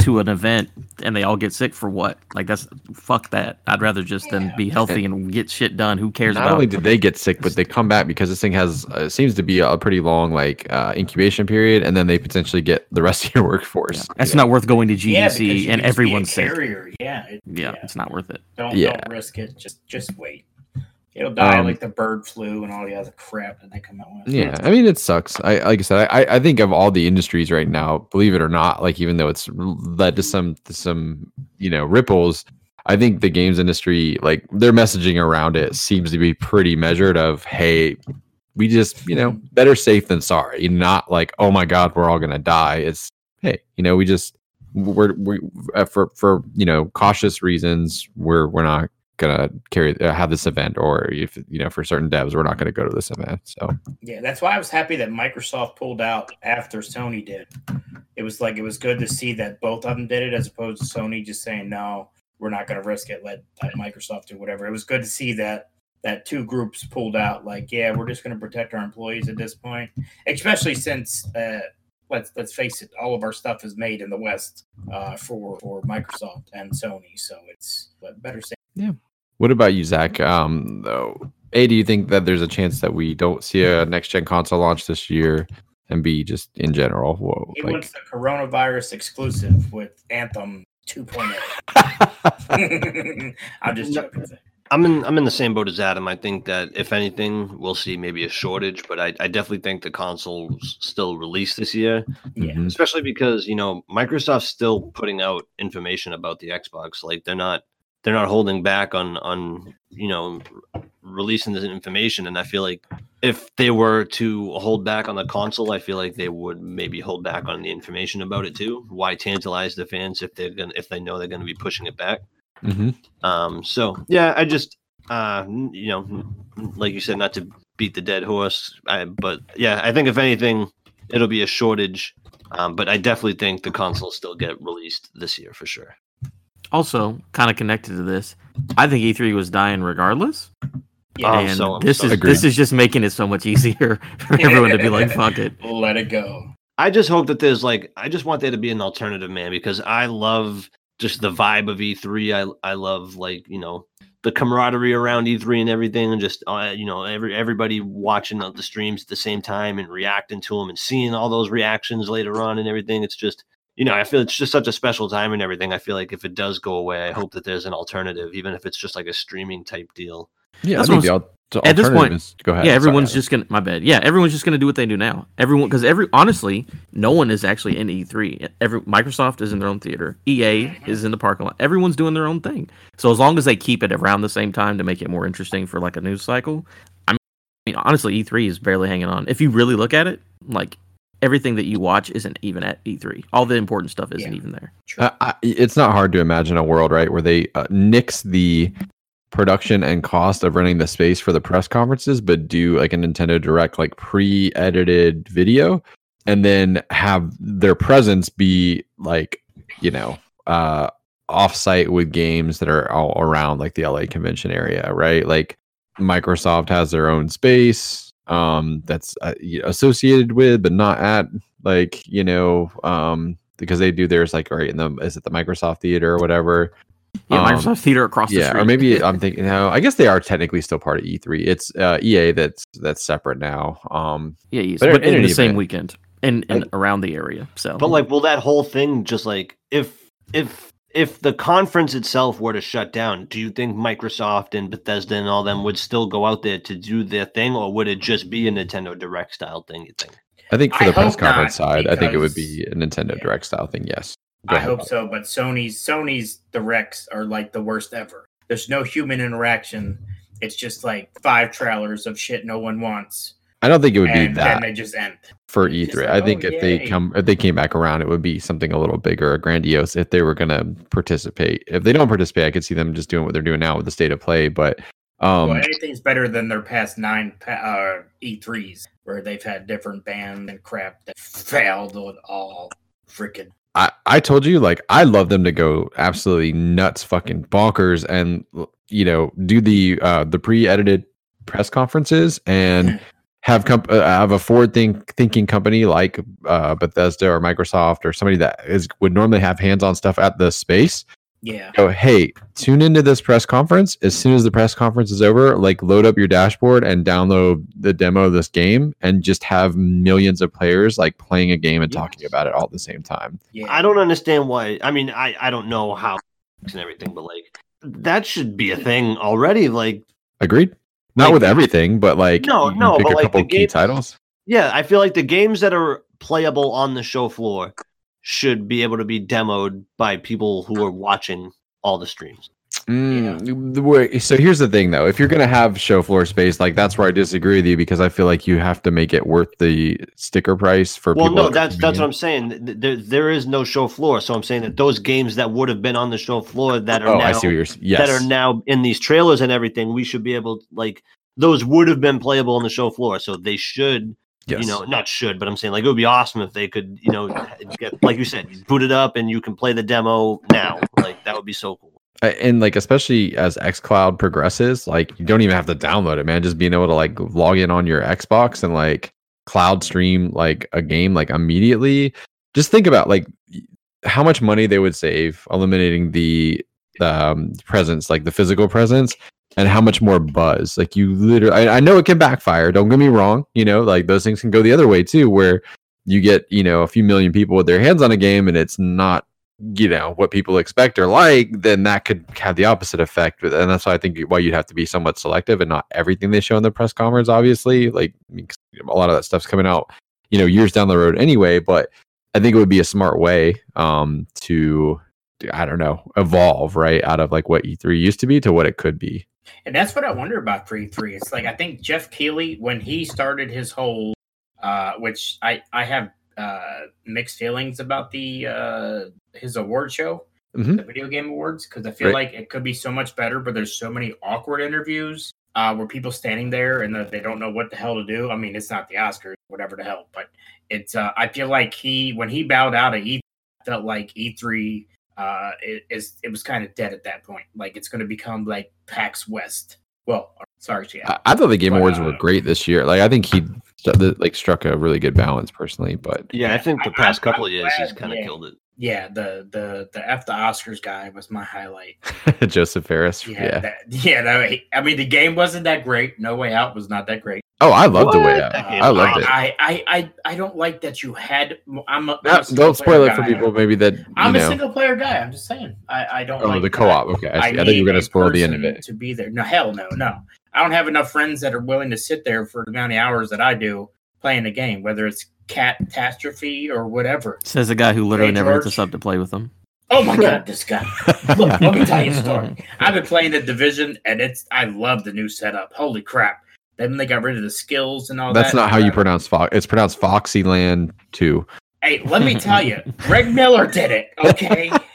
S2: to an event and they all get sick for what? Like that's fuck that. I'd rather just them be healthy and get shit done. Who cares
S1: not
S2: about?
S1: only did they get sick, but they come back because this thing has uh, seems to be a pretty long like uh, incubation period, and then they potentially get the rest of your workforce.
S2: That's
S1: you know?
S2: not worth going to
S4: Yeah,
S2: GDC
S4: you
S2: and
S4: could just be a
S2: everyone's sick.
S4: carrier. Yeah, it-
S2: Yeah, it's not worth it.
S4: Don't
S1: Yeah.
S4: don't risk it. Just just wait. It'll die
S1: Um,
S4: like the bird flu and all the other crap that they come out with.
S1: Yeah, I mean it sucks. I like I said, I I think of all the industries right now, believe it or not, like even though it's led to some to some you know ripples, I think the games industry, like their messaging around it, seems to be pretty measured. Of hey, we just you know better safe than sorry, not like oh my god, we're all gonna die. It's hey, you know we just we're we uh, for for you know cautious reasons we're we're not gonna carry uh, have this event or if you know for certain devs we're not gonna go to this event so
S4: Yeah, that's why I was happy that Microsoft pulled out after Sony did. It was like it was good to see that both of them did it as opposed to Sony just saying no, we're not going to risk it. Let, let Microsoft do whatever. It was good to see that that two groups pulled out. Like, yeah, we're just going to protect our employees at this point, especially since uh, let's let's face it, all of our stuff is made in the West uh, for for Microsoft and Sony, so it's better safe.
S1: What about you, Zach? Um, though, a, do you think that there's a chance that we don't see a next gen console launch this year, and b, just in general, whoa,
S4: He
S1: like,
S4: wants the coronavirus exclusive with Anthem 2.0. I'm just joking.
S3: I'm in I'm in the same boat as Adam. I think that if anything, we'll see maybe a shortage, but I, I definitely think the console's still released this year.
S4: Yeah.
S1: Mhm.
S3: Especially because, you know, Microsoft's still putting out information about the Xbox. Like they're not they're not holding back on on, you know, releasing this information. And I feel like if they were to hold back on the console, I feel like they would maybe hold back on the information about it too. Why tantalize the fans if they're gonna if they know they're gonna be pushing it back?
S1: Mhm.
S3: Um, so yeah, I just uh, you know, like you said, not to beat the dead horse, I, but yeah, I think if anything, it'll be a shortage. Um, but I definitely think the consoles still get released this year for sure.
S2: Also, kind of connected to this, I think E3 was dying regardless.
S4: Yeah.
S3: Oh,
S2: and
S3: so-
S2: this
S3: so-
S2: is
S1: Agreed.
S2: this is just making it so much easier for everyone to be like, "Fuck it."
S4: Let it go.
S3: I just hope that there's like I just want there to be an alternative, man, because I love just the vibe of E3. I I love like you know the camaraderie around E3 and everything, and just uh, you know every everybody watching the the streams at the same time and reacting to them and seeing all those reactions later on and everything. It's just you know I feel it's just such a special time and everything. I feel like if it does go away, I hope that there's an alternative, even if it's just like a streaming type deal.
S1: yeah,
S2: That's
S1: I think
S2: what
S1: the al- the
S2: at this point-
S1: is- go ahead.
S2: yeah, everyone's
S1: Adam.
S2: just gonna. My bad. Yeah, everyone's just gonna do what they do now. Everyone, because every honestly, no one is actually in E3. Every Microsoft is in their own theater. EA is in the parking lot. Everyone's doing their own thing. So as long as they keep it around the same time to make it more interesting for like a news cycle, I mean, honestly, E3 is barely hanging on. If you really look at it, like everything that you watch isn't even at E3. All the important stuff isn't
S4: Yeah.
S2: even there.
S1: Uh, I, it's not hard to imagine a world right where they uh, nix the production and cost of running the space for the press conferences but do like a nintendo direct like pre-edited video and then have their presence be like you know uh off-site with games that are all around like the la convention area right like microsoft has their own space um that's uh, associated with but not at like you know um because they do theirs like right in the is it the Microsoft Theater or whatever.
S2: Yeah,
S1: Um,
S2: Microsoft Theater across the
S1: Yeah,
S2: street.
S1: or maybe I'm thinking no, I guess they are technically still part of E3. It's uh, EA that's that's separate now. Um
S2: yeah, yes,
S1: but
S2: but,
S1: in
S2: in,
S1: any
S2: the same
S1: event-
S2: weekend and, and around the area. So,
S3: But like, will that whole thing just like if if if the conference itself were to shut down, do you think Microsoft and Bethesda and all them would still go out there to do their thing, or would it just be a Nintendo Direct style thing? You think?
S1: I think for
S4: I
S1: the press
S4: hope not,
S1: conference side, I think it would be a Nintendo
S4: yeah.
S1: Direct style thing. Yes. Go
S4: I
S1: ahead.
S4: hope so, but Sony's Sony's directs are like the worst ever. There's no human interaction. It's just like five trailers of shit no one wants,
S1: I don't think it would be
S4: and
S1: that
S4: then they just end.
S1: for E3.
S4: like,
S1: I think
S4: oh,
S1: if they come if they came back around, it would be something a little bigger or grandiose if they were going to participate. If they don't participate, I could see them just doing what they're doing now with the state of play. But um,
S4: well, anything's better than their past nine uh, E3s where they've had different bands and crap that failed on all freaking.
S1: I, I told you like I love them to go absolutely nuts, fucking bonkers, and you know do the uh, the pre-edited press conferences and have comp- uh, have a forward think thinking company like uh, Bethesda or Microsoft or somebody that is would normally have hands on stuff at the space.
S4: Yeah.
S1: Go hey, tune into this press conference as soon as the press conference is over. Like load up your dashboard and download the demo of this game, and just have millions of players like playing a game and talking about it all at the same time.
S4: Yeah.
S3: I don't understand why. I mean, I I don't know how and everything, but like that should be a thing already. Like,
S1: Agreed. Not
S3: Like-
S1: with everything, but like
S3: No, no,
S1: pick
S3: but,
S1: a
S3: like,
S1: couple
S3: the
S1: key
S3: games-
S1: titles.
S3: yeah, I feel like the games that are playable on the show floor should be able to be demoed by people who are watching all the streams.
S1: Mm, so here's the thing, though. If you're gonna have show floor space, like that's where I disagree with you because I feel like you have to make it worth the sticker price for
S3: Well,
S1: people.
S3: no, that's that's what I'm saying. There, there is no show floor, so I'm saying that those games that would have been on the show floor that are
S1: Oh,
S3: now
S1: I see what you're. Yes.
S3: that are now in these trailers and everything, we should be able like those would have been playable on the show floor, so they should
S1: yes.
S3: you know, not should, but I'm saying like it would be awesome if they could, you know, get like you said, boot it up and you can play the demo now. Like that would be so cool.
S1: And like especially as xcloud progresses like you don't even have to download it man. Just being able to like log in on your xbox and like cloud stream like a game like immediately. Just think about like how much money they would save eliminating the um presence like the physical presence and how much more buzz. Like you literally I, I know it can backfire don't get me wrong you know like those things can go the other way too where you get you know a few million people with their hands on a game and it's not you know what people expect or like then that could have the opposite effect. And that's why i think why you'd have to be somewhat selective and not everything they show in the press conference obviously. Like I mean, a lot of that stuff's coming out you know years down the road anyway. But i think it would be a smart way um to i don't know evolve right out of like what e3 used to be to what it could be.
S4: And that's what I wonder about e three. It's like I think Geoff Keighley when he started his whole, uh, which I I have uh, mixed feelings about the uh, his award show,
S1: Mhm.
S4: the video game awards, because I feel
S1: Right.
S4: like it could be so much better. But there's so many awkward interviews uh, where people standing there and they don't know what the hell to do. I mean, it's not the Oscars, whatever the hell, but it's. Uh, I feel like he when he bowed out at E, felt like E three uh, it is it was kind of dead at that point. Like it's going to become like PAX West. Well, sorry, yeah.
S1: I, I thought the game
S4: But,
S1: awards were
S4: uh,
S1: great this year like i think he st- like struck a really good balance personally but
S3: Yeah, I think the past
S4: I'm-
S3: couple
S4: I'm
S3: of years he's kind of
S4: yeah.
S3: killed it.
S4: Yeah, the the the F the Oscars guy was my highlight.
S1: Josef Fares
S4: Yeah,
S1: yeah,
S4: that, yeah. That, I mean, the game wasn't that great. No Way Out was not that great.
S1: oh i loved the way out
S3: That
S1: i loved
S3: was
S1: it
S4: I, I I I don't like that you had. I'm a, I'm a
S1: don't spoil it for
S4: guy.
S1: people maybe that
S4: I'm a single player guy. I'm just saying. I I don't.
S1: oh
S4: like
S1: the co-op okay i, see. I thought you
S4: need
S1: were gonna spoil the end of it
S4: to be there. No, hell no, no. I don't have enough friends that are willing to sit there for the amount of hours that I do playing a game, whether it's catastrophe or whatever.
S2: Says the guy who literally
S4: Hey,
S2: never hits
S4: George.
S2: us up to play with them.
S4: Oh my god, this guy! Look, let me tell you a story. I've been playing the division, and it's I love the new setup. Holy crap! Then they got rid of the skills and all
S1: That's
S4: that.
S1: That's not how you pronounce Fox. It's pronounced Foxyland 2.
S4: Hey, let me tell you, Greg Miller did it. Okay,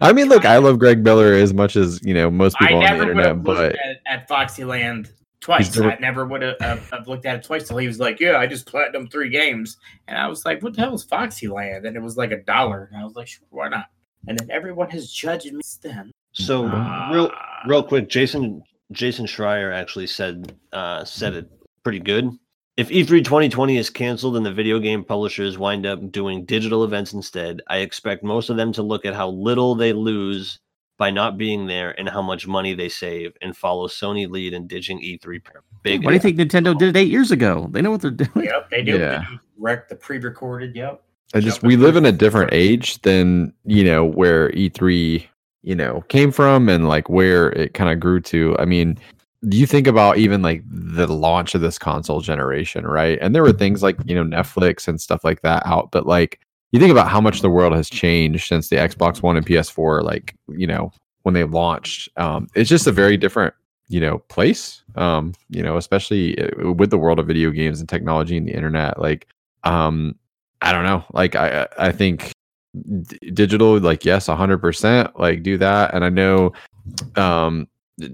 S1: I mean, look, I love Greg Miller as much as you know most
S4: I
S1: people on the
S4: never would
S1: internet, but
S4: looked at, at Foxyland twice.
S1: He's doing-
S4: I never would have uh, have looked at it twice till he was like, "Yeah, I just platinum three games," and I was like, "What the hell is Foxy Land?" And it was like a dollar, and I was like, "Sure, why not?" And then everyone has judged me since then.
S3: So
S4: Ah.
S3: real real quick, Jason Jason Schreier actually said uh, said it pretty good. If E E3 2020 is canceled and the video game publishers wind up doing digital events instead, I expect most of them to look at how little they lose by not being there and how much money they save and follow Sony lead in ditching E3. Big.
S2: Why do you think Nintendo did it eight years ago? They know what they're doing.
S4: Yep, they do.
S1: Yeah.
S4: They Wreck the pre-recorded. Yep.
S1: I just we live in a different age than you know where E3 you know came from and like where it kind of grew to. I mean, do you think about even like the launch of this console generation, right? And there were things like you know Netflix and stuff like that out, but like you think about how much the world has changed since the Xbox One and PS4, like you know when they launched. Um, it's just a very different you know place. Um, you know, especially uh, with the world of video games and technology and the internet. Like, um, I don't know. Like, I I think d- digital, like yes, hundred percent, like do that. And I know, um,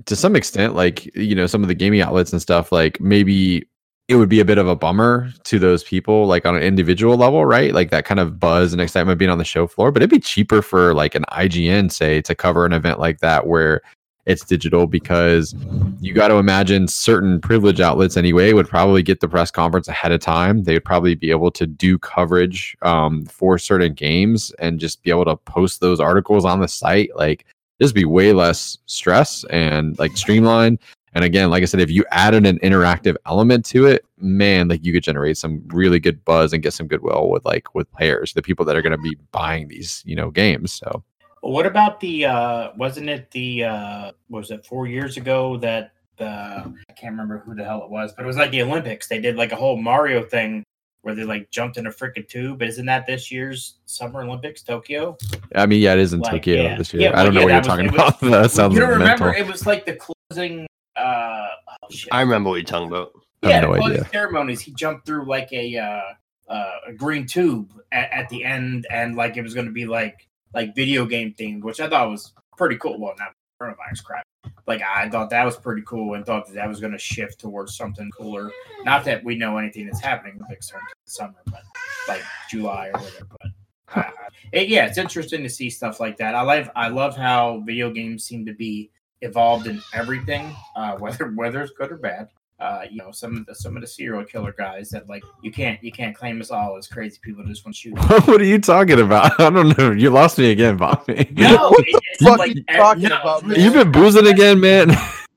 S1: to some extent, like you know, some of the gaming outlets and stuff, like maybe it would be a bit of a bummer to those people like on an individual level right? Like that kind of buzz and excitement being on the show floor but it'd be cheaper for like an ign say to cover an event like that where it's digital because you got to imagine certain privilege outlets anyway would probably get the press conference ahead of time. They would probably be able to do coverage um, for certain games and just be able to post those articles on the site. Like this be way less stress and like streamlined and again, like I said, if you added an interactive element to it, man, like you could generate some really good buzz and get some goodwill with like with players, the people that are going to be buying these, you know, games. So,
S4: what about the? uh Wasn't it the? uh Was it four years ago that the? I can't remember who the hell it was, but it was like the Olympics. They did like a whole Mario thing where they like jumped in a freaking tube. Isn't that this year's Summer Olympics, Tokyo?
S1: I mean, yeah, it is in
S4: Like,
S1: Tokyo
S4: yeah.
S1: this year.
S4: Yeah,
S1: I don't
S4: well,
S1: know what you're
S4: that
S1: talking
S4: was-
S1: about. that sounds
S4: you don't
S1: mental.
S4: remember? It was like the closing. Uh oh, shit.
S3: I remember what you're talking about.
S1: I have
S4: yeah,
S1: no
S4: the closing
S1: idea.
S4: ceremonies. He jumped through like a uh, uh, a green tube at, at the end, and like it was going to be like like video game themed, which I thought was pretty cool. Well, not coronavirus crap. Like I thought that was pretty cool, and thought that that was going to shift towards something cooler. Not that we know anything that's happening with Pixar summer, but like July or whatever. But uh, it, yeah, it's interesting to see stuff like that. I love I love how video games seem to be evolved in everything, uh, whether whether it's good or bad. Uh, you know, some of the some of the serial killer guys that like you can't you can't claim us all as crazy people just want to shoot.
S1: what are you talking about? I don't know. You lost me again, Bobby.
S4: No, it- it's
S6: fuck
S4: like
S6: you talking
S4: no,
S6: about, man?
S1: You've been boozing again, man.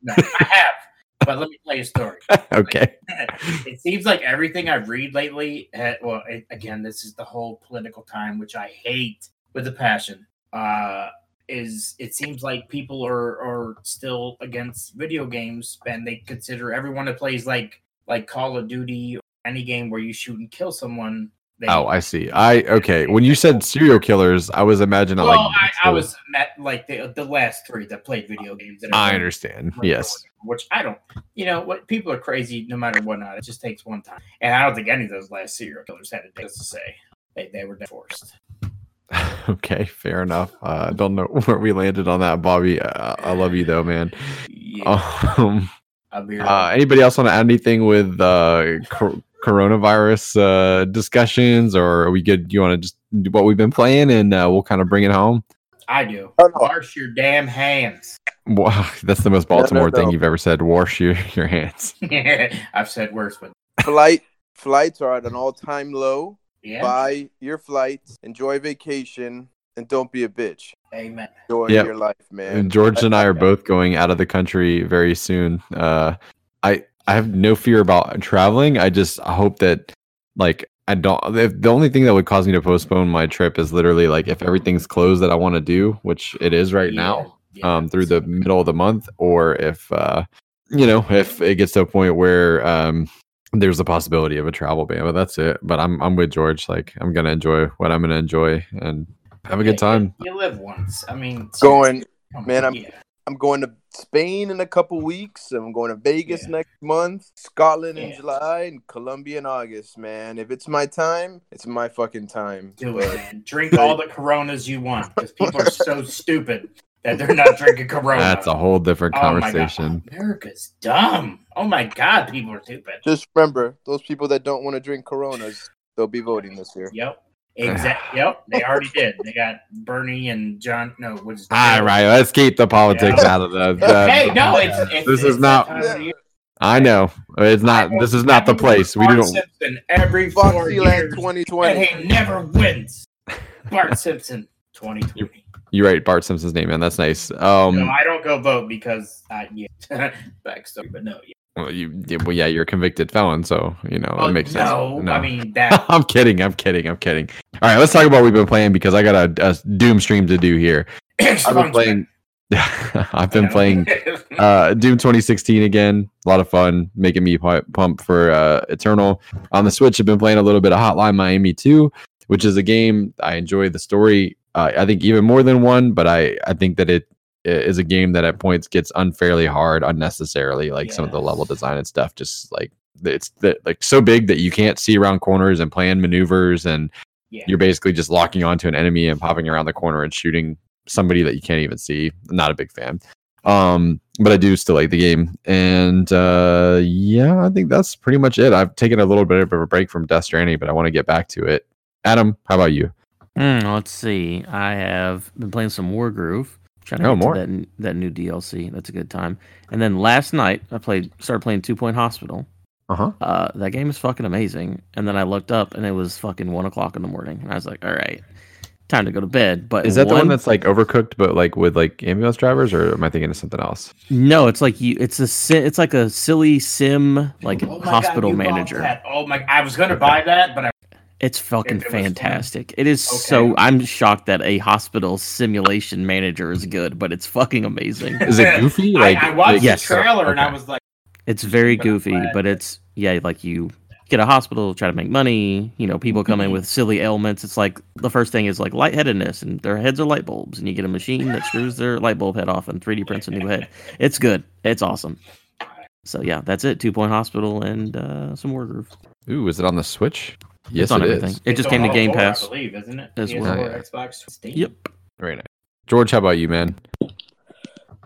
S4: No, I have, but let me tell you a story.
S1: okay.
S4: it seems like everything I read lately, uh, well, it, again, this is the whole political time, which I hate with a passion. Uh, is it seems like people are are still against video games, and they consider everyone that plays like like Call of Duty or any game where you shoot and kill someone. They,
S1: Oh, I see. I okay. When you said serial killers, I was imagining
S4: well,
S1: like
S4: I, I was met like the the last three that played video games. That
S1: I understand. Yes.
S4: Which I don't, you know, what people are crazy no matter what. Not it just takes one time, and I don't think any of those last serial killers had a it to say. They they were forced.
S1: Okay, fair enough. Uh, I don't know where we landed on that, Bobby. Uh, I love you though, man.
S4: Yeah,
S1: Um, uh, anybody else want to add anything with uh, cor- coronavirus uh, discussions, or are we good? Do you want to just do what we've been playing, and uh, we'll kind of bring it home.
S4: I do.
S6: Oh, no.
S4: Wash your damn hands.
S1: Wow, that's the most
S6: No, no,
S1: Baltimore thing you've ever said. Wash your, your hands.
S4: I've said worse, but
S6: Flight flights are at an all time low.
S4: Yeah.
S6: Buy your flights, enjoy vacation, and don't be a bitch.
S4: Amen.
S6: Enjoy
S1: Yep.
S6: your life,
S1: And
S6: man.
S1: George and I are both going out of the country very soon. Uh, I I have no fear about traveling. I just hope that like I don't. If the only thing that would cause me to postpone my trip is literally like if everything's closed that I want to do, which it is right now,
S4: Yeah,
S1: um, through the middle of the month, or if uh, you know, if it gets to a point where um, there's a possibility of a travel ban. But that's it. But I'm I'm with George. Like I'm gonna enjoy what I'm gonna enjoy and have a
S4: Yeah,
S1: good time.
S4: You, you live once. I mean,
S6: Going, man, I'm-
S4: yeah.
S6: I'm going to Spain in a couple weeks. I'm going to Vegas
S4: Yeah.
S6: next month, Scotland in July, and Colombia in August, man. If it's my time, it's my fucking time.
S4: Do
S6: But
S4: it. Drink all the Coronas you want because people are so stupid that they're not drinking Corona.
S1: That's a whole different
S4: Oh my God.
S1: conversation.
S4: America's dumb. Oh my God, people are stupid.
S6: Just remember, those people that don't want to drink Coronas, they'll be voting this year.
S4: Yep. Exactly. yep. They already did. They got Bernie and John. No, what is
S1: All right, let's keep the politics
S4: Yeah.
S1: out of the. the-
S4: Hey, no, it's, it's
S1: This
S4: it's
S1: is not-
S4: that time of year.
S1: I know it's not.
S4: I
S1: This is not the
S4: I vote
S1: place. We
S4: Bart
S1: don't.
S4: Simpson every four
S6: Foxyland
S4: years, and
S6: 2020.
S4: he never wins. Bart Simpson, 2020.
S1: You're right. Bart Simpson's name, man. That's nice.
S4: no,
S1: Um,
S4: I don't go vote because I yeah. backstory, but no. Yeah.
S1: Well, you, yeah, well, yeah, you're a convicted felon, so you know
S4: Oh,
S1: it makes sense.
S4: no, I mean that.
S1: I'm kidding. I'm kidding. I'm kidding. All right, let's talk about what we've been playing because I got a, a Doom stream to do here. I've been playing. I've been playing uh Doom 2016 again. A lot of fun, making me pu- pump for uh Eternal. On the Switch, I've been playing a little bit of Hotline Miami 2. which is a game I enjoy the story. Uh, I think even more than one, but I I think that it is a game that at points gets unfairly hard unnecessarily. Like some of the level design and stuff, just like it's the, like so big that you can't see around corners and plan maneuvers, and
S4: Yeah.
S1: you're basically just locking onto an enemy and popping around the corner and shooting somebody that you can't even see. Not a big fan. Um, but I do still like the game. And uh yeah, I think that's pretty much it. I've taken a little bit of a break from Death Stranding, but I want to get back to it. Adam, how about you?
S2: Hmm, let's see. I have been playing some Wargroove. Trying to
S1: Oh,
S2: get to
S1: more.
S2: that that new DLC. That's a good time. And then last night I played started playing Two Point Hospital.
S1: Uh-huh.
S2: Uh, that game is fucking amazing. And then I looked up and it was fucking one o'clock in the morning, and I was like, all right, time to go to bed. But
S1: Is that the one
S2: one-
S1: that's like overcooked but like with like ambulance drivers or am I thinking of something else?
S2: No, it's like you. It's a. It's like a silly sim, like
S4: Oh my God,
S2: hospital manager.
S4: Oh my! I was gonna buy that, but I,
S2: It's fucking
S4: it was fun.
S2: fantastic. It is
S4: Okay.
S2: so. I'm shocked that a hospital simulation manager is good, but it's fucking amazing.
S1: Is it goofy? Like
S4: I, I watched
S1: like-
S2: Yes.
S4: the trailer and I was like,
S2: It's very goofy, but it's yeah, like you get a hospital, try to make money. You know, people come in
S4: Mhm.
S2: with silly ailments. It's like the first thing is like lightheadedness, and their heads are light bulbs, and you get a machine that screws their light bulb head off and 3D prints a new head. It's good. It's awesome. So yeah, that's it. Two Point Hospital and uh, some Wargroove.
S1: Ooh, is it on the Switch? Yes,
S2: it's on
S1: it
S2: everything.
S1: is.
S2: It just
S4: on
S2: came to
S4: all
S2: Game
S4: four,
S2: Pass.
S4: I believe, isn't it?
S2: as
S4: PS4,
S2: well.
S1: Yeah.
S4: Xbox, Steam.
S2: Yep.
S1: Very nice. George, how about you, man?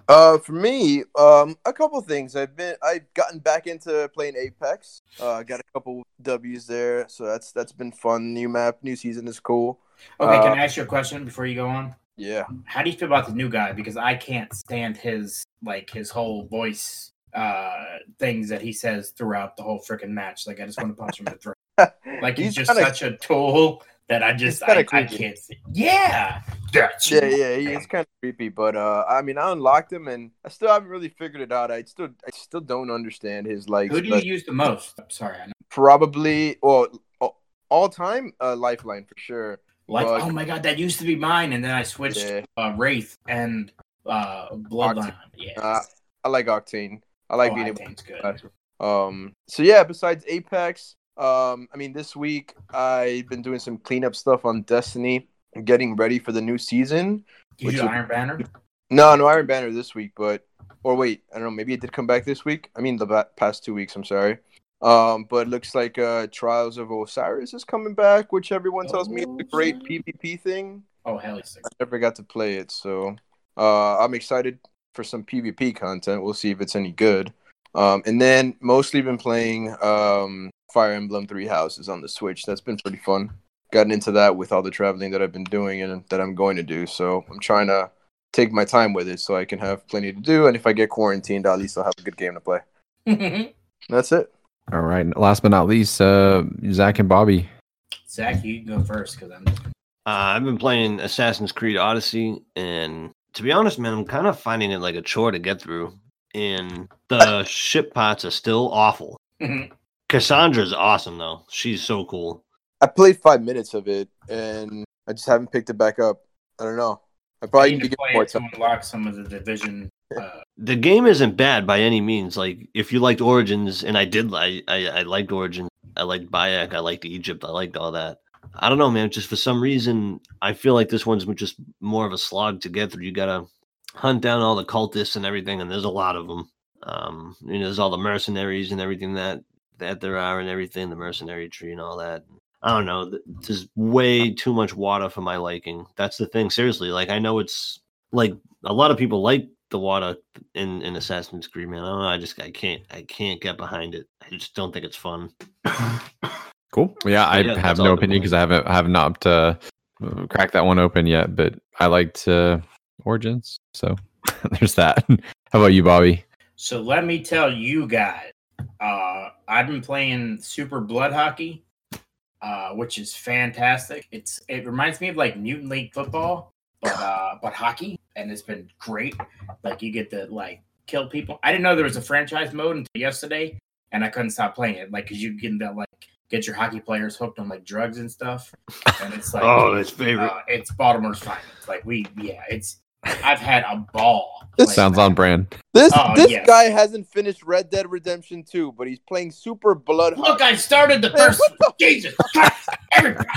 S6: Uh, for me, um, a couple things. I've been I've gotten back into playing Apex. Uh, got a couple W's there, so that's that's been fun. New map, new season is cool.
S4: Okay,
S6: Uh,
S4: can I ask you a question before you go on?
S6: Yeah.
S4: How do you feel about the new guy? Because I can't stand his like his whole voice uh things that he says throughout the whole freaking match. Like I just want to punch him in the throat. Like he's, just
S6: kinda-
S4: such a tool that I just I, I can't see. Yeah. That's
S6: Yeah, yeah, he is kind of creepy, but uh, I mean, I unlocked him, and I still haven't really figured it out. I still, I still don't understand his like.
S4: Who do you use the most? Sorry, I know.
S6: Probably, well, all, all time, uh, Lifeline for sure.
S4: Like,
S6: But-
S4: oh my god, that used to be mine, and then I switched
S6: Yeah.
S4: uh, Wraith and uh, Bloodline. Yeah,
S6: Uh, I like Octane. I like
S4: oh,
S6: being able.
S4: Octane's good.
S6: Um. So yeah, besides Apex, um, I mean, this week I've been doing some cleanup stuff on Destiny, getting ready for the new season.
S4: Did you do Iron Banner?
S6: No, no Iron Banner this week, but or wait, I don't know. Maybe it did come back this week. I mean, the past two weeks. I'm sorry. Um, but it looks like uh, Trials of Osiris is coming back, which everyone tells me is a great PvP thing.
S4: Oh hell yes.
S6: I never got to play it, so uh, I'm excited for some PvP content. We'll see if it's any good. Um, and then mostly been playing um, Fire Emblem Three Houses on the Switch. That's been pretty fun. Gotten into that with all the traveling that I've been doing and that I'm going to do. So I'm trying to take my time with it so I can have plenty to do. And if I get quarantined, at least I'll have a good game to play. That's it.
S1: All right. Last but not least, uh, Zach and Bobby.
S4: Zach, you can go first because I'm.
S3: Uh, I've been playing Assassin's Creed Odyssey, and to be honest, man, I'm kind of finding it like a chore to get through. And the ship pots are still awful. Cassandra's awesome though; she's so cool.
S6: I played five minutes of it and I just haven't picked it back up. I don't know. I probably
S4: I
S6: need
S4: need
S6: to
S4: to
S6: get
S4: play
S6: more
S4: it to unlock some of the division. Uh,
S3: The game isn't bad by any means. Like if you liked Origins, and I did, I I, I liked Origins. I liked Bayek. I liked Egypt. I liked all that. I don't know, man. Just for some reason, I feel like this one's just more of a slog to get through. You gotta hunt down all the cultists and everything, and there's a lot of them. Um, you know, there's all the mercenaries and everything that that there are, and everything, the mercenary tree and all that. I don't know. th- There's way too much water for my liking. That's the thing. Seriously, like I know it's like a lot of people like the water in in Assassin's Creed, man. I don't know. I just I can't I can't get behind it. I just don't think it's fun.
S1: Cool. Yeah, I
S3: Yeah,
S1: have no opinion because I haven't I have not uh, cracked that one open yet. But I liked uh, Origins, so there's that. How about you, Bobby?
S4: so let me tell you guys, uh, I've been playing Super Blood Hockey, uh, which is fantastic. It's it reminds me of like Mutant League football, but uh, but hockey, and it's been great. Like you get to like kill people. I didn't know there was a franchise mode until yesterday, and I couldn't stop playing it. Like because you get that like get your hockey players hooked on like drugs and stuff, and it's like
S3: oh, it's favorite.
S4: uh, it's Baltimore's finest. Like we, yeah, it's I've had a ball.
S6: This
S1: Sounds
S4: that.
S1: on brand.
S6: This
S4: Oh,
S6: this
S4: yes.
S6: guy hasn't finished Red Dead Redemption 2, but he's playing Super Blood.
S4: Look, I started the first. Jesus Christ! Everybody,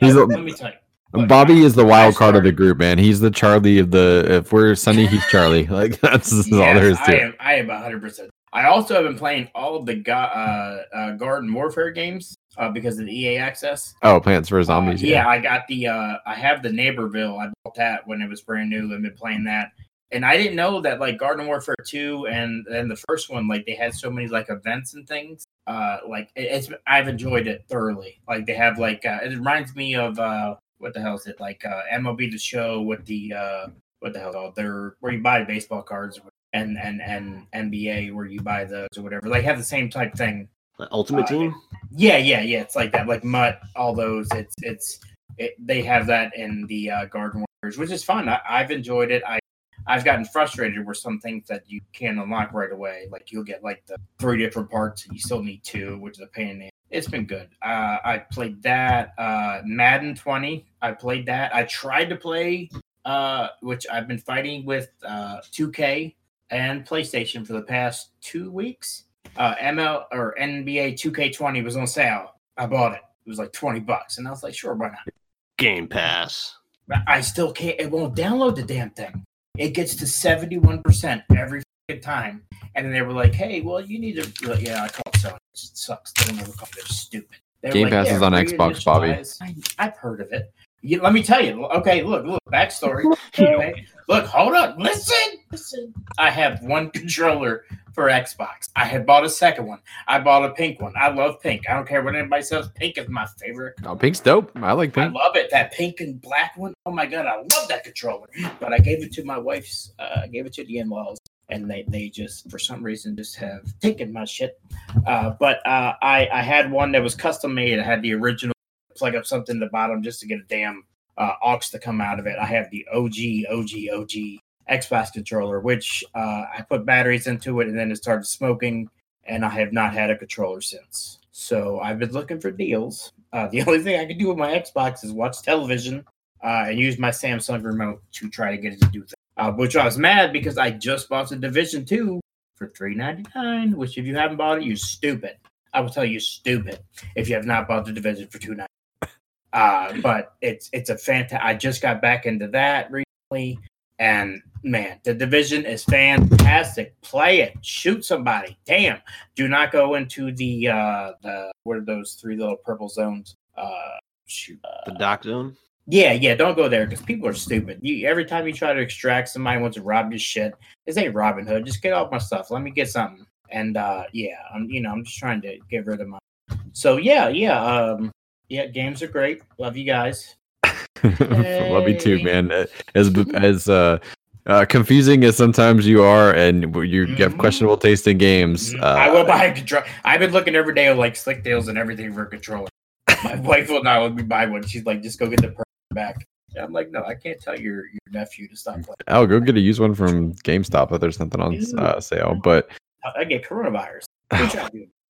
S1: He's a-
S4: let me tell you. Look,
S1: Bobby is the wild card of the group, man. He's the Charlie of the. If we're Sunny, he's Charlie. Like that's all
S4: Yes,
S1: there is
S4: I
S1: it.
S4: am. I am hundred percent. I also have been playing all of the uh, uh, Garden Warfare games uh, because of the EA access.
S1: Oh, Plants vs
S4: Uh,
S1: Zombies.
S4: yeah, I got the. Uh, I have the Neighborville. I bought that when it was brand new. I've been playing that, and I didn't know that like Garden Warfare two and and the first one like they had so many like events and things. Uh, like it, it's I've enjoyed it thoroughly. Like they have like uh, it reminds me of uh, what the hell is it like uh, MLB the Show with the uh, what the hell called they're where you buy baseball cards and and and NBA where you buy those or whatever. They have the same type thing.
S3: Ultimate
S4: Uh,
S3: Team.
S4: Yeah, yeah, yeah. It's like that, like Mutt, all those. It's it's it, they have that in the uh, Garden Warriors, which is fun. I, I've enjoyed it. I I've gotten frustrated with some things that you can't unlock right away. Like you'll get like the three different parts, and you still need two, which is a pain in the. It's been good. Uh, I played that. Uh, Madden 20. I played that. I tried to play, uh, which I've been fighting with uh, 2K and PlayStation for the past two weeks uh, ML or NBA 2K20 was on sale. I bought it. It was like 20 bucks. And I was like, sure, why not?
S3: Game Pass.
S4: But I still can't, it won't download the damn thing. It gets to 71% every time. And then they were like, hey, well, you need to, like, yeah, I called Sony. It sucks. They never call They're stupid. They were
S1: Game Pass is on Xbox, Bobby.
S4: I, I've heard of it. You, let me tell you. Okay, look, look, backstory. Okay, look, hold up, listen, listen. I have one controller for Xbox. I had bought a second one. I bought a pink one. I love pink. I don't care what anybody says. Pink is my favorite.
S1: Oh, Pink's dope. I like pink.
S4: I love it. That pink and black one. Oh my god, I love that controller. But I gave it to my wife's. Uh, I gave it to the in-laws, and they they just for some reason just have taken my shit. Uh, but uh, I I had one that was custom made. I had the original. Plug up something at the bottom just to get a damn uh, aux to come out of it. I have the OG OG OG Xbox controller, which uh, I put batteries into it, and then it started smoking, and I have not had a controller since. So I've been looking for deals. Uh, the only thing I can do with my Xbox is watch television uh, and use my Samsung remote to try to get it to do things. Uh, which I was mad because I just bought the Division Two for three ninety nine. Which, if you haven't bought it, you're stupid. I will tell you, stupid if you have not bought the Division for two ninety. Uh, but it's it's a fantastic. I just got back into that recently, and man, the Division is fantastic. Play it, shoot somebody. Damn, do not go into the uh the what are those three little purple zones? Uh, shoot.
S3: The Dark Zone.
S4: Yeah, yeah, don't go there because people are stupid. You every time you try to extract somebody wants to rob your shit. This ain't Robin Hood. Just get off my stuff. Let me get something. And uh yeah, I'm you know, I'm just trying to get rid of my so yeah, yeah, um yeah, games are great. Love you guys.
S1: Love you too, man. As as uh, uh, confusing as sometimes you are, and you have
S4: Mhm.
S1: questionable taste in games.
S4: Mhm.
S1: Uh,
S4: I will buy a control. I've been looking every day of like slick deals and everything for a controller. My wife will not let me buy one. She's like, just go get the perk back. And I'm like, no, I can't tell your your nephew to stop playing.
S1: I'll go get a used one from GameStop if there's nothing on uh, sale. But
S4: I get coronavirus.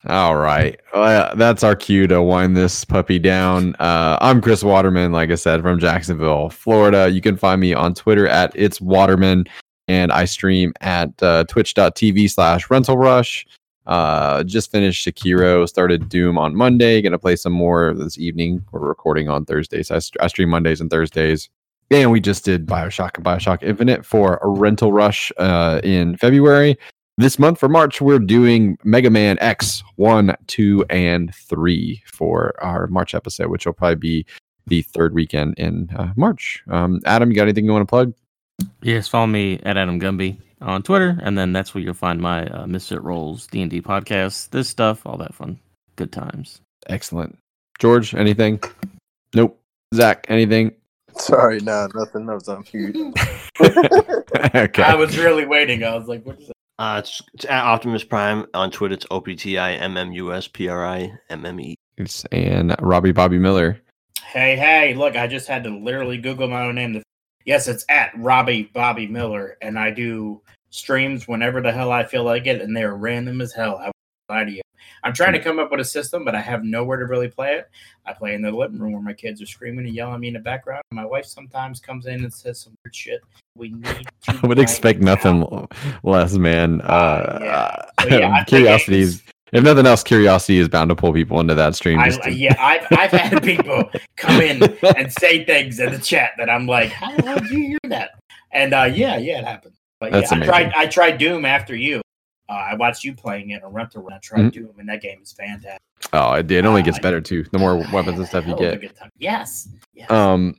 S1: All right. Well, that's our cue to wind this puppy down. Uh, I'm Chris Waterman, like I said, from Jacksonville, Florida. You can find me on Twitter at It's Waterman, and I stream at uh, twitch.tv slash rental rush. Uh, just finished Sekiro, started Doom on Monday. Gonna play some more this evening. We're recording on Thursdays. I, st- I stream Mondays and Thursdays. And we just did Bioshock and Bioshock Infinite for a rental rush uh, in February this month for March, we're doing Mega Man X 1, 2, and 3 for our March episode, which will probably be the third weekend in uh, March. Um, Adam, you got anything you want to plug?
S2: Yes, follow me at Adam Gumby on Twitter, and then that's where you'll find my uh, Misfit Rolls D and D podcast, this stuff, all that fun, good times.
S1: Excellent. George, anything? Nope. Zach, anything?
S6: Sorry, nah, nothing. That was on mute.
S1: okay.
S4: I was really waiting. I was like, what is that?
S3: Uh, it's, it's at Optimus Prime on Twitter. It's O P T I M M U S P R I M M E.
S1: Yes, and Robbie Bobby Miller.
S4: Hey, hey, look, I just had to literally Google my own name. Yes, it's at Robbie Bobby Miller, and I do streams whenever the hell I feel like it, and they're random as hell. I won't lie to you. I'm trying to come up with a system, but I have nowhere to really play it. I play in the living room where my kids are screaming and yelling at me in the background. My wife sometimes comes in and says some weird shit. We need. To
S1: I would expect nothing
S4: now.
S1: less, man. Uh,
S4: Uh, yeah. So, yeah,
S1: curiosity is. If nothing else, curiosity is bound to pull people into that stream.
S4: I,
S1: to-
S4: yeah, I've, I've had people come in and say things in the chat that I'm like, how the hell did you hear that? And uh, yeah, yeah, it happened. But
S1: That's
S4: yeah, I tried. I tried Doom after you. Uh, I watched you playing it on rental when I tried
S1: Mhm.
S4: Doom, and that game is fantastic.
S1: oh, it, it only gets
S4: Uh,
S1: better too. The more weapons and stuff you
S4: Hell of a
S1: get.
S4: Yes. yes.
S1: Um.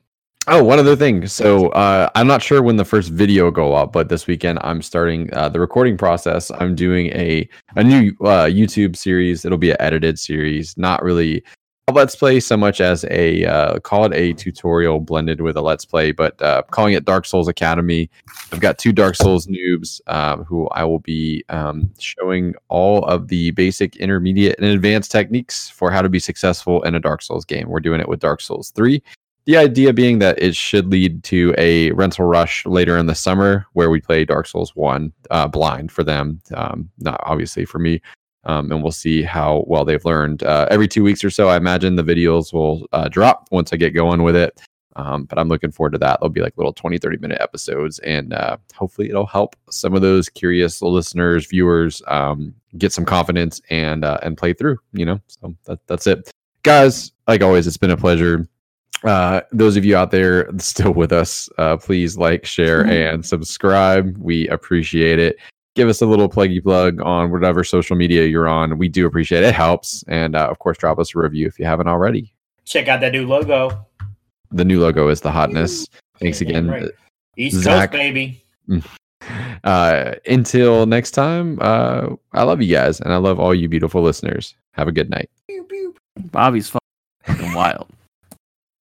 S1: Oh, one other thing. So uh, I'm not sure when the first video go up, but this weekend I'm starting uh, the recording process. I'm doing a a new uh, YouTube series. It'll be an edited series, not really let's play so much as a uh, call it a tutorial blended with a let's play, but uh, calling it Dark Souls Academy. I've got two Dark Souls noobs um, who I will be um, showing all of the basic, intermediate, and advanced techniques for how to be successful in a Dark Souls game. We're doing it with Dark Souls 3. The idea being that it should lead to a rental rush later in the summer where we play Dark Souls 1 uh, blind for them, um, not obviously for me. Um, and we'll see how well they've learned. Uh, every two weeks or so, I imagine the videos will uh, drop once I get going with it. Um, but I'm looking forward to that. They'll be like little 20, 30 minute episodes. And uh, hopefully it'll help some of those curious listeners, viewers um, get some confidence and uh, and play through, you know? So that, that's it. Guys, like always, it's been a pleasure uh those of you out there still with us uh please like share and subscribe we appreciate it give us a little pluggy plug on whatever social media you're on we do appreciate it it helps and uh, of course drop us a review if you haven't already
S4: Check out that new logo.
S1: the new logo is the hotness thanks
S4: Yeah,
S1: again
S4: right. East
S1: Zach.
S4: Coast, baby.
S1: uh until next time uh i love you guys and i love all you beautiful listeners have a good night
S2: Bobby's fucking wild.